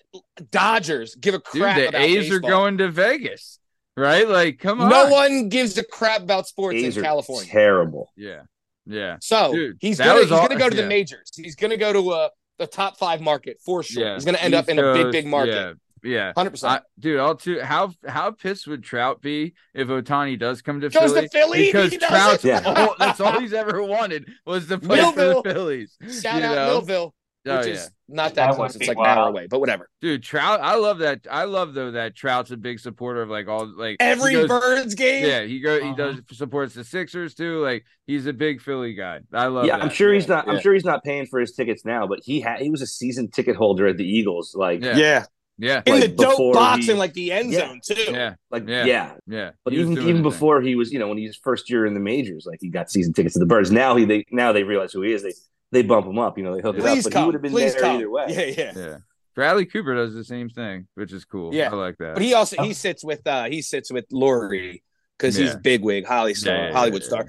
B: Dodgers give a crap.
A: Dude,
B: crap
A: the
B: about
A: A's are going to Vegas, right? Like, come on.
B: No one gives a crap about sports
C: A's
B: in
C: are
B: California.
C: terrible.
A: Yeah. Yeah.
B: So
A: Dude,
B: he's gonna he's
A: all-
B: gonna go to the majors. He's gonna go to uh, the top five market for sure.
A: Yeah.
B: He's gonna end up
A: East
B: in a big big market.
A: Yeah. Yeah.
B: Hundred
A: I,
B: percent.
A: dude, I'll too. How how pissed would Trout be if Otani does come to
B: Goes
A: Philly?
B: to Philly.
A: Because
B: He does
A: Trout's
B: it.
C: Yeah.
A: all, that's all he's ever wanted was to play for the Phillies.
B: Shout
A: you
B: out
A: know?
B: Millville,
A: Oh,
B: which
A: yeah.
B: is not
D: That
B: that close. It's
D: be
B: like an hour away, but whatever.
A: Dude, Trout. I love that. I love though that Trout's a big supporter of like all like
B: Every
A: goes-
B: Birds game.
A: Yeah, he go. He
D: Uh-huh.
A: does supports the Sixers too. Like he's a big Philly guy. I love.
C: yeah,
A: that.
C: I'm sure he's not.
A: Yeah.
C: I'm sure he's not paying for his tickets now, but he had. He was a season ticket holder at the Eagles. Like,
A: Yeah.
B: yeah.
A: Yeah,
B: In
C: Like,
B: the dope
C: before
B: box
C: he-
B: in like the end
C: Yeah.
B: zone too.
A: yeah,
C: like
A: Yeah.
C: yeah.
A: yeah.
C: But
A: He
C: even even
A: his thing.
C: before he was, you know, when he was first year in the majors, like he got season tickets to the Birds. Now he they now they realize who he is. They they bump him up. You know, they hook it
B: Please
C: up. But he would have been
B: Please
C: there
B: come.
C: either way.
B: Yeah, yeah.
A: Yeah. Bradley Cooper does the same thing, which is cool.
B: Yeah.
A: I like that.
B: But he also he sits with uh he sits with Lurie because he's
A: Yeah.
B: bigwig, Holly star,
A: Yeah, yeah,
B: Hollywood
A: yeah,
B: star.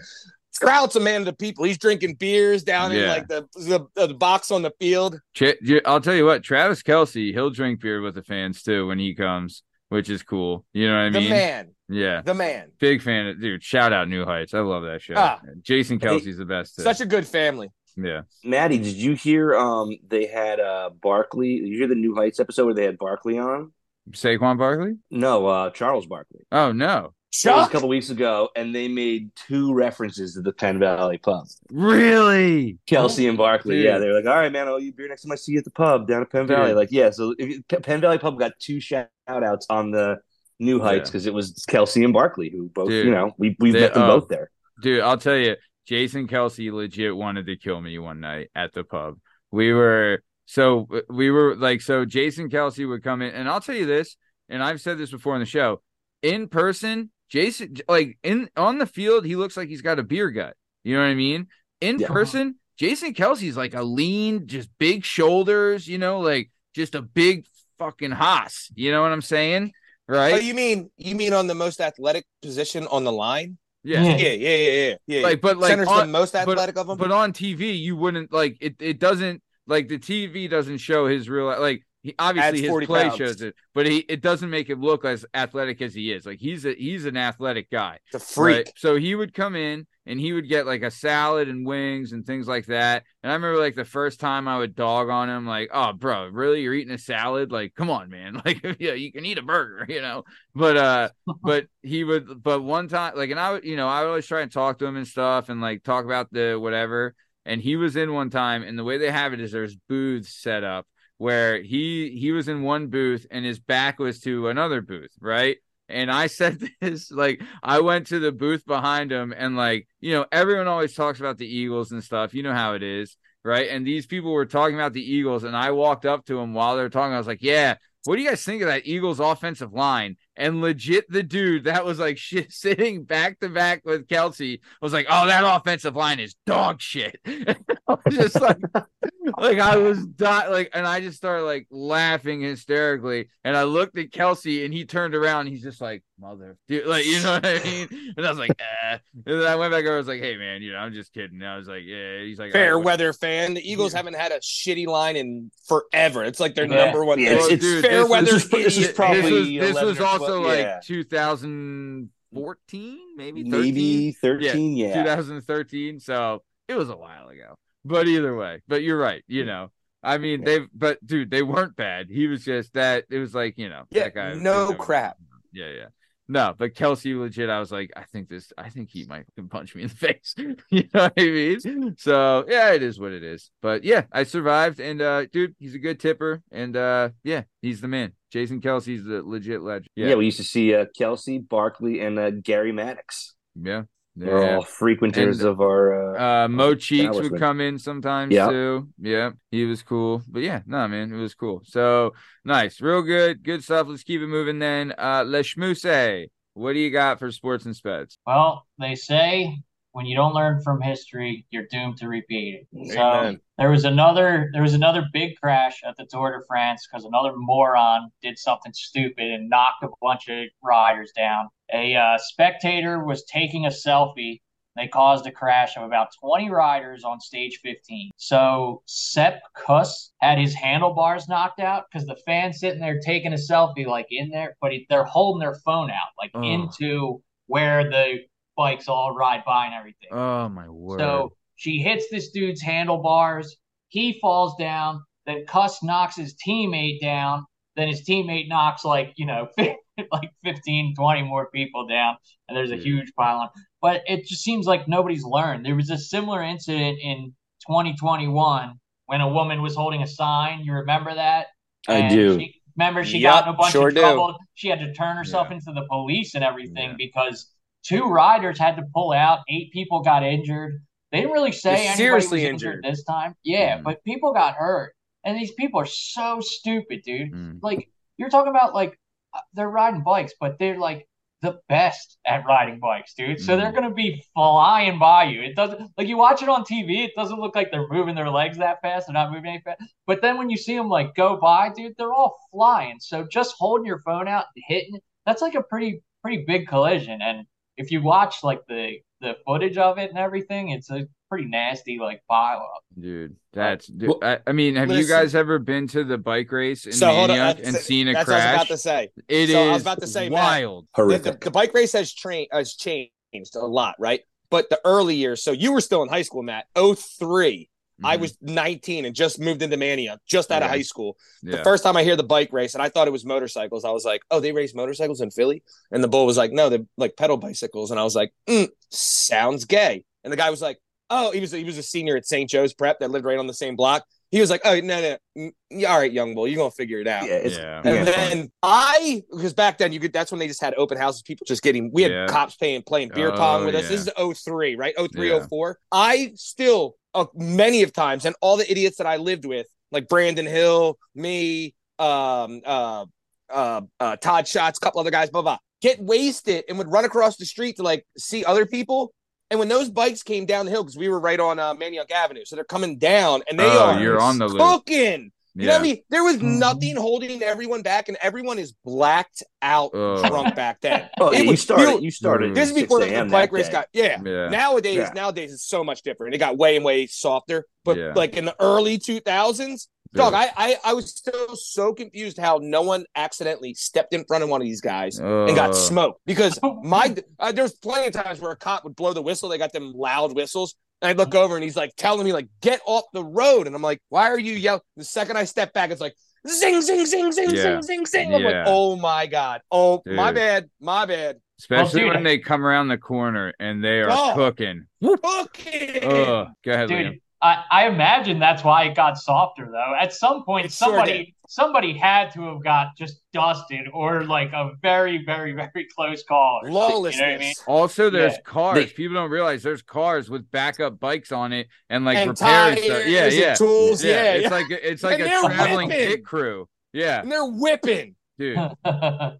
B: Trout's a man of the people. He's drinking beers down in like the, the the box on the field.
A: Ch- J- I'll tell you what, Travis Kelce, he'll drink beer with the fans too when he comes, which is cool. You know what I mean?
B: the man,
A: Yeah.
B: the man.
A: Big fan of dude. Shout out New Heights. I love that show.
B: Ah.
A: Jason Kelce's the best. Too.
B: Such a good family.
A: Yeah.
C: Maddie, did you hear? Um, they had uh Barkley. Did you hear the New Heights episode where they had Barkley on?
A: Saquon Barkley?
C: No, uh, Charles Barkley.
A: Oh no.
C: It was a couple weeks ago, and they made two references to the Penn Valley pub.
A: Really?
C: Kelce and Barkley.
A: Dude.
C: Yeah, they were like, "All right, man, I'll eat beer next time I see you at the pub down at Penn
A: Dude.
C: Valley." Like, yeah. So if, P- Penn Valley pub got two shout outs on the New Heights
A: Yeah.
C: because it was Kelce and Barkley who both,
A: Dude.
C: you know, we we
A: They-
C: met them
A: oh.
C: both there.
A: Dude, I'll tell you, Jason Kelce legit wanted to kill me one night at the pub. We were so we were like so Jason Kelce would come in, and I'll tell you this, and I've said this before in the show. In person, Jason like in on the field, he looks like he's got a beer gut. You know what I mean? In
C: Yeah.
A: person, Jason Kelce's like a lean, just big shoulders, you know, like just a big fucking hoss. You know what I'm saying? Oh, right?
B: oh, you mean you mean on the most athletic position on the line?
A: Yeah.
D: Yeah.
B: Yeah, yeah, yeah, yeah. yeah.
A: Like, but like
B: center's
A: on-
B: the most
A: but-
B: athletic of them.
A: But on TV, you wouldn't like it. It doesn't like the TV doesn't show his real like. He, obviously, his play
B: pounds.
A: shows it, but he it doesn't make him look as athletic as he is. Like he's a he's an athletic guy,
B: the freak.
A: right? So he would come in and he would get like a salad and wings and things like that. And I remember like the first time I would dog on him, like, oh, bro, really, you're eating a salad? Like, come on, man. [LAUGHS] Like, [LAUGHS] yeah, you can eat a burger, you know. But uh, [LAUGHS] but he would but one time like and i would you know i would always try and talk to him and stuff and like talk about the whatever and he was in one time and the way they have it is there's booths set up where he he was in one booth and his back was to another booth right and i said [LAUGHS] this like i went to the booth behind him and like you know everyone always talks about the eagles and stuff. You know how it is right? And these people were talking about the eagles and i walked up to him while they were talking. I was like yeah what do you guys think of that Eagles offensive line? And legit the dude that was like [LAUGHS] shit sitting back to back with Kelce was like, "Oh, that offensive line is dog shit." [LAUGHS] I was just like, [LAUGHS] like I was di- like, and I just started like laughing hysterically, and I looked at Kelce, and he turned around, and he's just like, "Mother," dude, like you know what I mean? And I was like, "Eh," and then I went back over, I was like, "Hey, man, you know, I'm just kidding." And I was like, "Yeah," he's like,
B: Fair
A: "All right,
B: weather fan. The Eagles
A: Yeah.
B: haven't had a shitty line in forever. It's like their
D: Yeah.
B: number one.
C: Yeah,
B: it's,
C: it's-
B: it's fair
A: this
B: weather.
C: this is- this is probably
A: this was, this was also
C: 12
A: like
C: yeah.
A: 2014, maybe 13?
C: Maybe 13, yeah.
A: 2013. So it was a while ago. But either way, but you're right. You know, I mean,
C: Yeah.
A: they've, but dude, they weren't bad. He was just that. It was like, you know,
B: Yeah,
A: that guy.
B: no crap.
A: Yeah, yeah. No, but Kelce legit, I was like, I think this, I think he might punch me in the [LAUGHS] face. [LAUGHS] you know what I mean? So yeah, it is what it is. But yeah, I survived, and uh, dude, he's a good tipper, and uh, yeah, he's the man. Jason Kelce's the legit legend.
C: Yeah. we used to see uh, Kelce, Barkley, and uh, Gary Maddox.
A: yeah, yeah.
C: all frequenters
A: And,
C: of our. Uh,
A: Uh, Mo Cheeks would come in sometimes
C: Yeah.
A: too. Yeah, he was cool. But yeah, no man, it was cool. So nice, real good, good stuff. Let's keep it moving then. Uh, Le Schmuse, what do you got for sports and speds?
D: Well, they say when you don't learn from history, you're doomed to repeat it. So there was another there was another big crash at the Tour de France because another moron did something stupid and knocked a bunch of riders down. A uh, spectator was taking a selfie. They caused a crash of about 20 riders on stage 15. So Sepp Kuss had his handlebars knocked out because the fans sitting there taking a selfie like in there, but he, they're holding their phone out like
A: Oh.
D: into where the bikes all ride by and everything.
A: Oh my word!
D: So she hits this dude's handlebars. He falls down. Then Kuss knocks his teammate down. Then his teammate knocks like, you know, [LAUGHS] like 15, 20 more people down. And there's a
A: Yeah.
D: huge pile on. But it just seems like nobody's learned. There was a similar incident in 2021 when a woman was holding a sign. You remember that?
C: I
D: And
C: do.
D: She, remember, she
B: Yup,
D: got in a bunch
B: sure
D: of
B: do.
D: trouble. She had to turn herself
A: Yeah.
D: into the police and everything
A: Yeah.
D: because two riders had to pull out. Eight people got injured. They didn't really say
B: They're seriously
D: injured.
B: injured.
D: this time. Yeah,
A: Mhm.
D: but people got hurt, and these people are so stupid, dude.
A: Mm.
D: Like you're talking about, like they're riding bikes, but they're like the best at riding bikes, dude. So they're
A: Mhm.
D: gonna be flying by you. It doesn't like you watch it on TV. It doesn't look like they're moving their legs that fast. They're not moving any fast. But then when you see them like go by, dude, they're all flying. So just holding your phone out and hitting, that's like a pretty pretty big collision. And if you watch like the the footage of it and everything, it's a pretty nasty like pile up.
A: Dude, that's. Dude,
B: Well,
A: I, I mean, have you guys ever been to the bike race in
B: So hold on,
A: Manayunk
B: that's-
A: and seen a
B: that's what I was
A: crash?
B: about to say.
A: It is
B: So I was about to say, Matt,
A: wild.
B: The, the,
C: Horrific.
B: the bike race has trained has changed a lot, right? But the early years, so you were still in high school, Matt. 03. I
A: Mhm.
B: was 19 and just moved into Manayunk, just out of high school.
A: Yeah.
B: The first time I hear the bike race, and I thought it was motorcycles, I was like, "Oh, they race motorcycles in Philly?" And the bull was like, "No, they're like pedal bicycles." And I was like, mm, "Sounds gay." And the guy was like, "Oh, he was he was a senior at St. Joe's Prep that lived right on the same block." He was like, "Oh, no, no, yeah, all right, young bull, you're gonna figure it out."
C: Yeah, it's,
A: Yeah.
C: yeah,
B: And then I, because back then you could, that's when they just had open houses, people just getting, we had
A: Yeah.
B: cops paying, playing beer
A: Oh,
B: pong with us. This is 03, right? 03,
A: Yeah.
B: 04. I still, uh, many of times, and all the idiots that I lived with, like Brandon Hill, me, um, uh, uh, uh, Todd Shots, a couple other guys, blah, blah, get wasted and would run across the street to like see other people. And when those bikes came down the hill, because we were right on uh, Manayunk Avenue, so they're coming down and they
A: Oh,
B: are
A: you're on the loop.
B: cooking. You know what I mean? There was
D: Mhm.
B: nothing holding everyone back, and everyone is blacked out
A: Ugh.
B: drunk back [LAUGHS] then.
C: Oh, yeah,
B: It
C: you
B: was
C: started.
B: real-
C: You started.
B: This is before the bike race
C: day.
B: got yeah.
A: Yeah.
B: Nowadays,
C: Yeah.
B: nowadays it's so much different. It got way and way softer. But
A: Yeah.
B: like in the early two thousands, dog, I, I I was still so confused how no one accidentally stepped in front of one of these guys and got smoked because [LAUGHS] my uh, there was plenty of times where a cop would blow the whistle. They got them loud whistles. And I'd look over and he's like telling me like get off the road, and I'm like, why are you yelling? The second I step back, it's like zing zing zing zing
A: Yeah.
B: zing zing zing. I'm
A: Yeah.
B: like, oh my god, oh my bad, my bad.
A: Especially
D: dude,
A: when they come around the corner and they are
B: Oh.
A: cooking.
B: Okay.
A: Ugh. Go ahead, Liam.
D: Dude, I, I imagine that's why it got softer though. At some point,
B: It sure
D: somebody somebody had to have got just dusted or like a very, very, very close call.
B: Lawlessness.
D: You know I mean?
A: Also, there's
D: Yeah.
A: cars.
C: They-
A: People don't realize there's cars with backup bikes on it and like
B: and
A: repair
B: tires
A: stuff. Yeah,
B: and
A: yeah.
B: tools. Yeah,
A: it's like it's like
B: And
A: a traveling
B: whipping.
A: pit crew. Yeah,
B: and they're whipping.
A: Dude. [LAUGHS]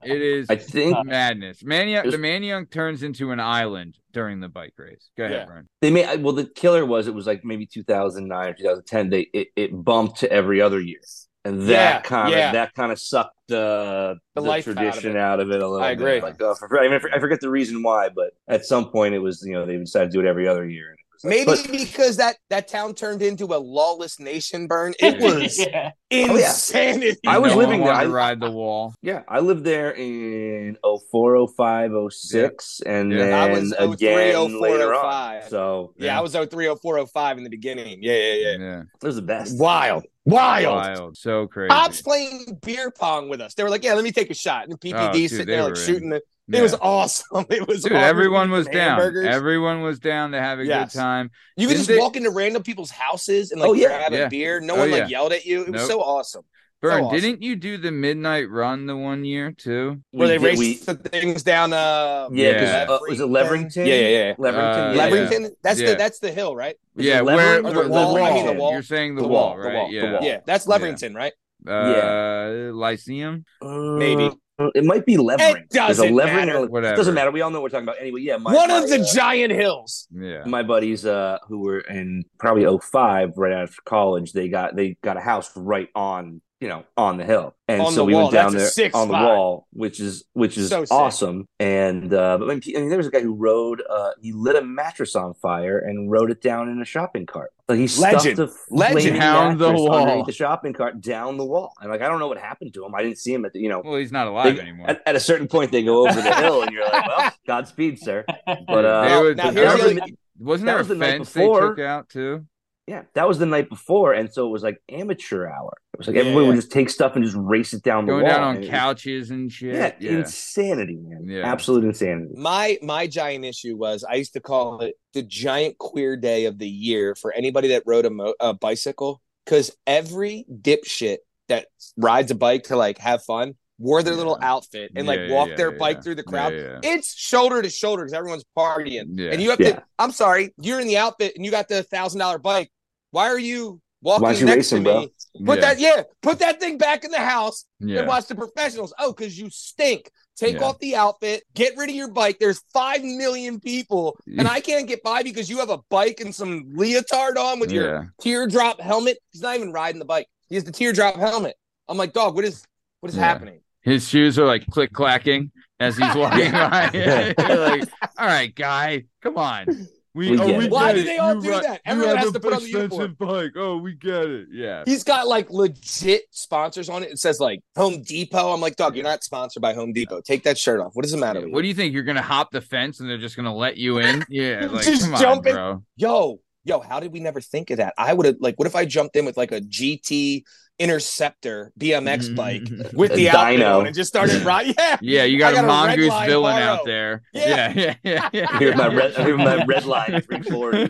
A: It is
C: I think
A: madness. Manayunk, the
C: There's-
A: Manayunk turns into an island during the bike race. Go ahead,
B: Yeah.
A: Brian.
C: they made well. The killer was it was like maybe 2009 or 2010. They it, it bumped to every other year, and that
B: Yeah,
C: kind of
B: yeah.
C: that kind of sucked the,
B: The
C: the,
B: life out of
C: tradition out of it. a little.
B: I
C: bit.
B: agree.
C: Like, oh, for, I, mean, I forget the reason why, but at some point it was you know they decided to do it every other year. And it was like-
B: Maybe
C: but- [LAUGHS]
B: because that that town turned into a lawless nation. Bern. It was [LAUGHS]
D: yeah.
C: Oh, yeah.
B: insanity.
C: I was
A: No
C: living there. I-
A: ride the wall.
C: Yeah, I lived there in 04, 05, 06, and
A: Yeah.
C: then
B: I was 03,
C: again
B: 04,
C: later on. So
B: Yeah, I was 03, 04, 05 in the beginning. Yeah, yeah, yeah.
A: Yeah,
C: it was the best.
B: Wild. Wild.
A: wild, so crazy.
B: Pops playing beer pong with us. They were like, "Yeah, let me take a shot." And PPD
A: Oh, dude,
B: sitting
A: they
B: there
A: were
B: like
A: in.
B: shooting the.
A: Yeah.
B: It was awesome. [LAUGHS] It was
A: Dude,
B: awesome.
A: everyone was
B: Eating
A: down. Everyone was down to have a
B: Yes.
A: good time.
B: you could
A: Didn't
B: just
A: they-
B: walk into random people's houses and like
C: Oh, yeah.
B: grab
A: Yeah.
B: a beer. No
A: Oh,
B: one
A: yeah.
B: like yelled at you. It was so awesome.
A: Bern,
B: awesome.
A: didn't you do the midnight run the one year too?
B: Where they
C: did-
B: raced
C: we-
B: the things down. Uh,
C: yeah, 'cause,
A: Yeah.
C: uh, was it Leverington?
B: Yeah, yeah, yeah.
C: Leverington.
A: Uh,
C: yeah.
B: Leverington. That's
A: Yeah.
B: the that's the hill, right?
C: Was
A: yeah, where
B: or the
A: the
B: wall?
A: wall?
B: I mean the wall.
A: You're saying the,
B: The
A: wall,
B: wall, the
A: right?
B: wall, the
A: yeah.
B: Yeah, that's Leverington, right?
A: Uh, Lyceum.
B: Maybe.
C: Uh, it might be Levering. There's a
B: doesn't
C: Levering
B: matter.
C: or- It doesn't matter. We all know what we're talking about. Anyway, yeah. My,
B: One
C: my,
B: of the
C: uh,
B: giant hills.
A: Yeah.
C: my buddies uh, who were in probably 05 right after college they got they got a house right on you know on the hill and
B: On
C: so we
B: wall.
C: went down
B: That's
C: there on the
B: spot.
C: wall which is which is
B: So sick.
C: awesome and uh but I mean, I mean, there was a guy who rode uh he lit a mattress on fire and rode it down in a shopping cart like he stuffed
B: Legend.
C: a
B: Legend.
C: flaming
A: Down the
C: mattress
A: wall.
C: underneath the shopping cart down the wall and like I don't know what happened to him I didn't see him at the you know
A: Well, he's not alive
C: they-
A: anymore.
C: at, at a certain point they go over the hill and you're like well [LAUGHS] Godspeed sir but uh
A: would-
B: now here's the
A: Wasn't
C: that
A: there
C: was
A: a
C: night
A: fence
C: before.
A: they took out too?
C: Yeah, that was the night before, and so it was like amateur hour. It was like
B: Yeah,
C: everybody
B: yeah.
C: would just take stuff and just race it down the
A: Going
C: wall.
A: down on
C: and it was-
A: couches and shit.
C: Yeah,
A: Yeah.
C: insanity, man.
A: Yeah.
C: Absolute insanity.
B: My my giant issue was I used to call it the giant queer day of the year for anybody that rode a, mo- a bicycle because every dipshit that rides a bike to like have fun wore their little outfit and
A: Yeah,
B: like
A: yeah,
B: walk
A: yeah,
B: their
A: yeah.
B: bike through the crowd.
A: Yeah, yeah.
B: It's shoulder to shoulder because everyone's partying,
A: Yeah.
B: and you have
C: Yeah.
B: to. I'm sorry, you're in the outfit and you got the thousand dollar bike. Why are you walking
C: Why aren't you
B: next
C: racing,
B: to
C: bro?
B: me? Put
A: yeah.
B: that, yeah, put that thing back in the house
A: Yeah.
B: and watch the professionals. Oh, because you stink. Take
A: Yeah.
B: off the outfit, get rid of your bike. There's five million people, and I can't get by because you have a bike and some leotard on with your
A: Yeah.
B: teardrop helmet. He's not even riding the bike. He has the teardrop helmet. I'm like, dog, what is what is
A: Yeah.
B: happening?
A: His shoes are like click clacking as he's [LAUGHS] walking by. You're [LAUGHS] like, all right, guy, come on.
C: We oh, get it.
B: Why
A: get
B: do they all
A: You
B: do
A: ri-
B: that? Everyone has to put on the
A: expensive bike. Oh, we get it. Yeah.
B: He's got like legit sponsors on it. It says like Home Depot. I'm like, dog, you're not sponsored by Home Depot. Take that shirt off. What does it matter?
A: Yeah, What do you think? You're gonna hop the fence and they're just gonna let you in? [LAUGHS] Yeah, like
B: Just
A: come on,
B: jump in.
A: bro.
B: yo, yo, how did we never think of that? I would have like, what if I jumped in with like a GT Interceptor BMX mm-hmm, bike mm-hmm. with
C: A
B: the outfit
C: dyno.
B: and just started riding? [LAUGHS] Yeah,
A: Yeah, you got,
B: got
A: a
B: a
A: mongoose
B: line
A: villain
B: Haro.
A: out there.
B: Yeah.
A: Yeah, [LAUGHS] yeah, yeah, [LAUGHS] yeah.
C: Here's my red, here's my red line.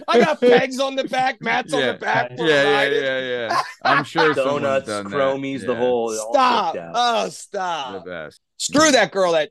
B: I got pegs on the back, mats on the back. for
A: yeah, yeah, yeah, yeah. I'm sure
C: Donuts,
A: done that.
C: chromies, the whole. it all
B: Stop! Oh,
A: the
B: stop!
A: best.
B: Screw that girl that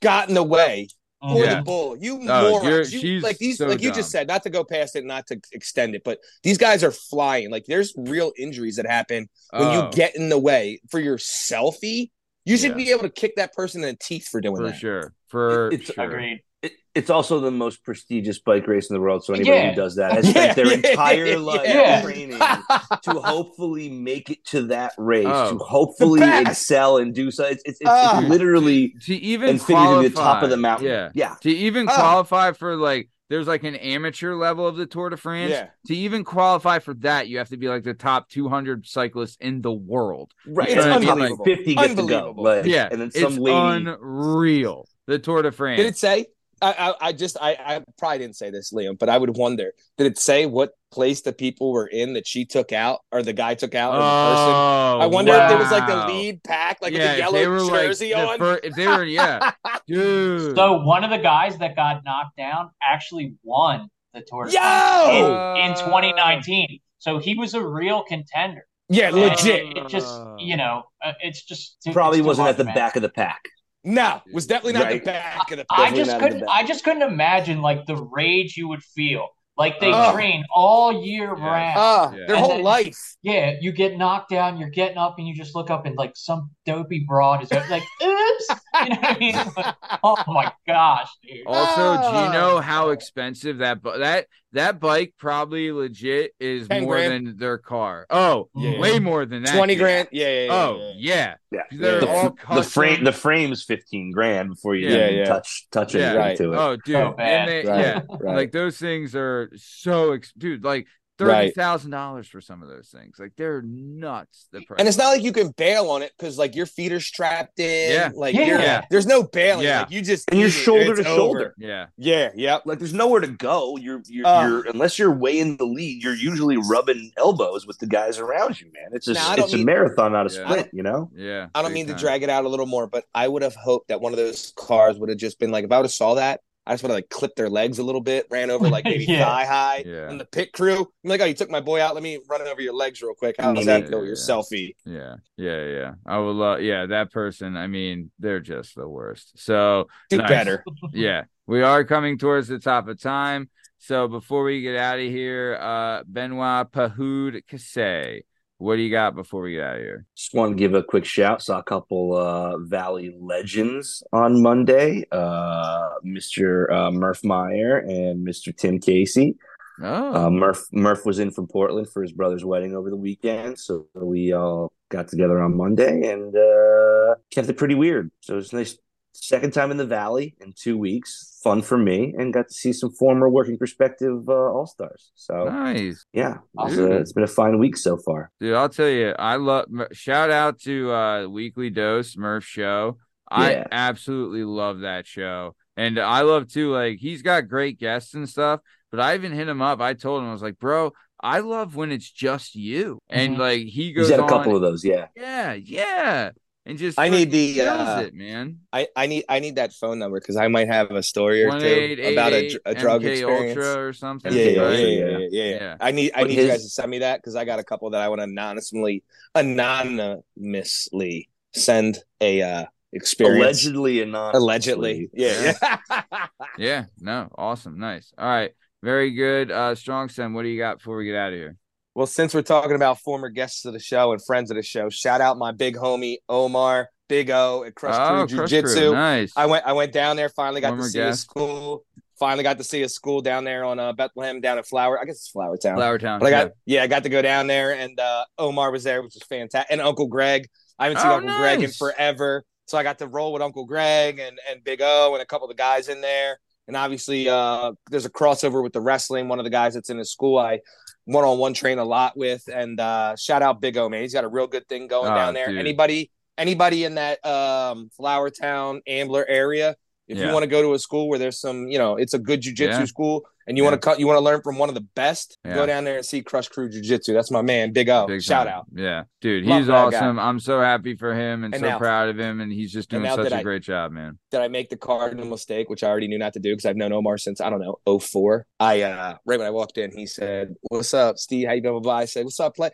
B: got in the way for
A: Yeah.
B: the bull. You
A: Oh, you're-
B: morons! You, like these,
A: so
B: like you
A: dumb.
B: just said, not to go past it, not to extend it, but these guys are flying. Like there's real injuries that happen when
A: Oh,
B: you get in the way for your selfie. You should
A: Yeah.
B: be able to kick that person in the teeth for doing that.
A: for
B: that.
A: sure. For
C: It's-
A: sure.
D: Agreed.
C: It, it's also the most prestigious bike race in the world. So anybody
D: Yeah.
C: who does that has [LAUGHS] spent their
B: Yeah,
C: entire life
D: yeah.
C: training to hopefully make it to that race,
A: Oh.
C: to hopefully excel and do so. It's, it's, it's, it's literally
A: To even
C: and figure to the top of the mountain.
A: Yeah.
C: yeah.
A: To even
B: Oh.
A: qualify for like there's like an amateur level of the Tour de France.
B: Yeah.
A: To even qualify for that, you have to be like the top 200 cyclists in the world.
C: Right.
B: It's
C: and then, like,
B: unbelievable.
C: 50 gets to go. Like,
A: yeah.
C: And then some
A: it's
C: lady.
A: unreal. The Tour de France.
B: Did it say? I, I, I just I, I probably didn't say this, Liam, but I would wonder. Did it say what place the people were in that she took out or the guy took out in person?
A: Oh,
B: I wonder if there was like the lead pack, like
A: yeah,
B: with the
A: if they
B: yellow
A: were
B: jersey
A: like
B: on.
A: the fir- if they were, yeah, [LAUGHS] dude.
D: So one of the guys that got knocked down actually won the Tour
B: Yo!
D: In, in 2019. So he was a real contender.
B: yeah,
D: And
B: legit.
D: It, it just, you know, uh, it's just too-
C: Probably
D: it's too
C: wasn't
D: hard
C: at the
D: to
C: back of the pack.
B: No, was definitely not
C: Right.
B: the back of the
D: I
C: Definitely
D: just
C: not in the
D: couldn't. I just couldn't imagine like the rage you would feel Like they
B: Oh.
D: train all year
A: Yeah.
D: round.
B: Ah,
A: Yeah.
B: their whole
D: then-
B: life.
D: Yeah, you get knocked down, you're getting up, and you just look up and like some dopey broad is like, oops. [LAUGHS] You know what I mean? Like, [LAUGHS] oh my gosh, dude.
A: Also, do you know
B: Oh.
A: how expensive that bu- that that bike probably legit is more
B: grand.
A: than their car? Oh,
D: Yeah.
A: way more than that.
B: Twenty
A: dude.
B: grand. Yeah, yeah, yeah.
A: Oh,
B: yeah.
A: yeah.
C: Yeah.
A: They're
C: the,
A: all
C: the frame the frame's fifteen grand before you
A: Yeah,
C: even
B: yeah.
C: touch touch
A: Yeah.
C: anything
B: Right.
C: to it.
A: Oh, dude.
D: So
A: and they-
B: Right,
A: yeah.
B: right.
A: Like those things are so ex- dude, like thirty
B: Right.
A: thousand dollars for some of those things. Like they're nuts. The price.
B: And it's not like you can bail on it because like your feet are strapped in.
A: Yeah.
B: Like
D: Yeah.
B: you're,
A: Yeah.
B: there's no bailing.
A: Yeah.
B: Like you just
C: And you're
B: eat it
C: shoulder to
B: over.
C: shoulder.
A: yeah.
B: Yeah. Yep.
C: Like there's nowhere to go. You're you're,
B: Uh.
C: you're unless you're way in the lead, you're usually rubbing elbows with the guys around you, man. It's just
B: Now, I don't
C: it's a
B: mean-
C: marathon, not a
A: Yeah.
C: sprint, you know?
A: Yeah.
B: I don't
A: big
B: mean to drag it out a little more, but I would have hoped that one of those cars would have just been like, if I would have saw that, I just want to like clip their legs a little bit, ran over like maybe [LAUGHS]
D: Yeah.
B: thigh high.
A: Yeah.
B: And the pit crew, I'm like, oh, you took my boy out. Let me run over your legs real quick. How's
C: Yeah,
B: that go? Your
A: yeah.
B: selfie.
A: Yeah, yeah, yeah. I would love. Yeah, that person. I mean, they're just the worst. So
B: Do
A: Nice.
B: better. [LAUGHS]
A: yeah, we are coming towards the top of time. So before we get out of here, uh, Benoit Pahoud Kassé, what do you got before we get out of here?
C: Just want to give a quick shout. Saw a couple uh, Valley legends on Monday. Uh, Mr. Uh, Murph Meyer and Mr. Tim Casey.
A: Oh,
C: Uh, Murph Murph was in from Portland for his brother's wedding over the weekend, so we all got together on Monday and uh, kept it pretty weird. So it was nice. Second time in the Valley in two weeks. Fun for me, and got to see some former working perspective uh, All Stars. So
A: nice,
C: yeah, it was,
A: Dude.
C: uh, it's been a fine week so far.
A: dude. I'll tell you, I love. Shout out to uh, Weekly Dose Murph Show. I
C: Yeah.
A: absolutely love that show, and I love too. Like he's got great guests and stuff. But I even hit him up. I told him I was like, bro, I love when it's just you, and
D: Mhm.
A: like he goes
C: He's had a couple of those, yeah.
A: Yeah, yeah. And just
B: I need the,
A: kills
B: uh,
A: it, man.
B: I, I need I need that phone number because I might have a story or two about a, a drug
A: MK
B: experience.
A: Ultra or something.
B: Yeah, yeah,
C: Right?
B: yeah,
C: Yeah.
B: yeah, yeah, yeah,
A: Yeah.
B: I need I
C: But
B: need you guys to send me that because I got a couple that I want to anonymously anonymously send a uh experience.
C: Allegedly and not
B: Allegedly. Yeah. yeah. [LAUGHS]
A: Yeah, no, awesome, nice. All right, very good. Uh Strong Stem, what do you got before we get out of here?
B: Well, since we're talking about former guests of the show and friends of the show, shout out my big homie Omar, Big O at Crush
A: oh,
B: Crew
A: Crush
B: Jiu Jitsu.
A: nice.
B: I went I went down there, finally got
A: Former
B: to see his school. Finally got to see his school down there on uh, Bethlehem down in Flower. I guess it's Flourtown.
A: Flower Town.
B: But I
A: yeah.
B: got yeah, I got to go down there and uh Omar was there, which was fantastic. And Uncle Greg. I haven't seen
A: Oh,
B: Uncle Greg in forever. So I got to roll with Uncle Greg and, and Big O and a couple of the guys in there. And obviously uh there's a crossover with the wrestling. One of the guys that's in his school I one on one train a lot with. And uh shout out Big O, man. He's got a real good thing going
A: Oh,
B: down there.
A: dude.
B: Anybody anybody in that um Flourtown Ambler area. If
A: Yeah.
B: you want to go to a school where there's some, you know, it's a good jujitsu
A: Yeah.
B: school, and you
A: Yeah.
B: want to cut, you want to learn from one of the best,
A: Yeah.
B: go down there and see Crush Crew Jiu Jitsu. That's my man, Big O.
A: Big
B: Shout
A: time.
B: out.
A: Yeah, dude,
B: Love
A: he's
B: that guy.
A: awesome. I'm so happy for him and,
B: And
A: so
B: now-
A: proud of him, and he's just doing such a
B: I-
A: great job, man.
B: Did I make the cardinal mistake, which I already knew not to do because I've known Omar since I don't know 04. I uh right when I walked in, he said, "What's up, Steve? How you doing?" Blah. I said, "What's up, play?"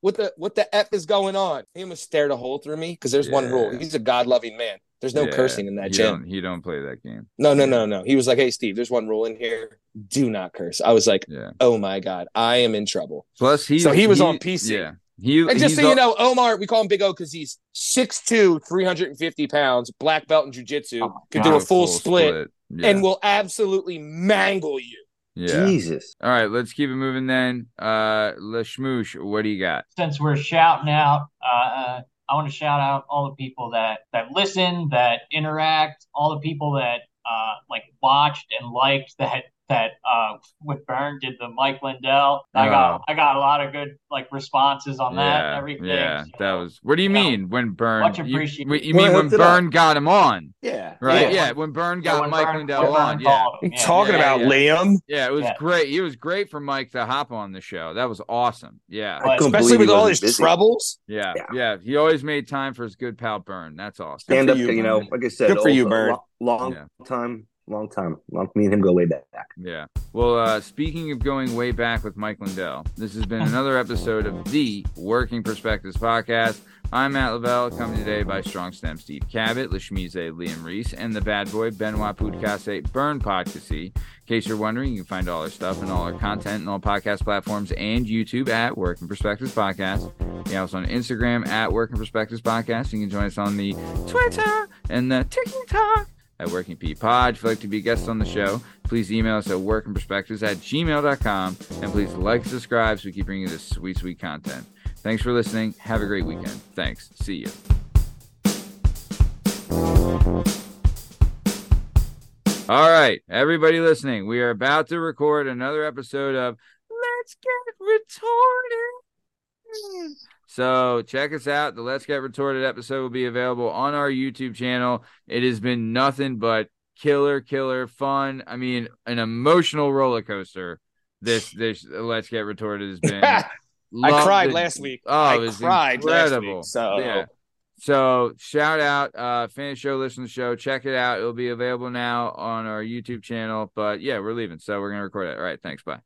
B: What the what the f is going on? He almost stared a hole through me because there's one rule. He's a God loving man. There's no
A: Yeah,
B: cursing in that
A: he
B: gym.
A: Don't, he don't play that game.
B: No, no, no, no. He was like, "Hey, Steve, there's one rule in here. Do not curse." I was like,
A: Yeah.
B: "Oh my God, I am in trouble."
A: Plus, he
B: So he was on PC.
A: Yeah, he
B: And just
A: he's
B: so you know, Omar, we call him Big O because he's 6'2, 350 pounds, black belt in jujitsu,
D: Oh,
B: could do a full, split,
A: Yeah.
B: and will absolutely mangle you.
A: yeah.
C: Jesus.
A: All right, let's keep it moving then. Uh, Lashmoosh, what do you got?
D: since we're shouting out, uh, I want to shout out all the people that that listen, that interact, all the people that uh, like watched and liked that that uh, with Bern did the Mike Lindell. I got I got a lot of good like responses on that.
A: yeah,
D: everything.
A: yeah,
D: So,
A: that was. What do you
D: you know,
A: mean when Bern?
D: much
A: you-
D: appreciated.
A: You,
C: Well,
A: mean when
C: hooked.
A: Bern got him on?
C: Yeah.
A: Right?
D: Yeah.
A: Yeah, when Bern
D: Yeah,
A: got
D: when
A: Mike
D: Bern-
A: Lindell on. Yeah,
D: him, yeah.
B: talking
A: yeah,
B: about
A: yeah.
B: Liam?
A: yeah, it was
D: Yeah.
A: great. It was great for Mike to hop on the show. That was awesome. Yeah,
D: But-
B: Especially with all his
C: busy.
B: troubles.
A: yeah,
C: Yeah.
A: yeah. He always made time for his good pal Bern. That's awesome.
C: Stand up,
B: you,
C: you, know, like I said,
B: Good for you,
C: also,
B: Bird.
C: lo- Long, time, long time. Long, me and him go way back.
A: Yeah. Well, uh, speaking of going way back with Mike Lindell, this has been another episode of the Working Perspectives podcast. I'm Matt Lavelle, coming today by Strong Stem Steve Cabot, Lashmize Liam Reese, and the bad boy Benoit Podcast Bern Podcasy. In case you're wondering, you can find all our stuff and all our content and all podcast platforms and YouTube at Working Perspectives Podcast. Yeah, also on Instagram at Working Perspectives Podcast. You can join us on the Twitter and the TikTok at Working P Pod. If you'd like to be a guest on the show, please email us at workingperspectives at gmail.com. And please like subscribe so we keep bringing you this sweet, sweet content. Thanks for listening. Have a great weekend. Thanks. See you. All right, everybody listening, we are about to record another episode of Let's Get Retorted. So check us out. The Let's Get Retorted episode will be available on our YouTube channel. It has been nothing but killer, killer fun. I mean, an emotional roller coaster. This [LAUGHS] this Let's Get Retorted has been. [LAUGHS]
B: I cried last week.
A: Oh,
B: I
A: it was
B: cried
A: incredible.
B: last week. So
A: Yeah. So shout out, uh, fan show, listen to the show, check it out. It'll be available now on our YouTube channel. But yeah, we're leaving, so we're gonna record it. All right, thanks, bye.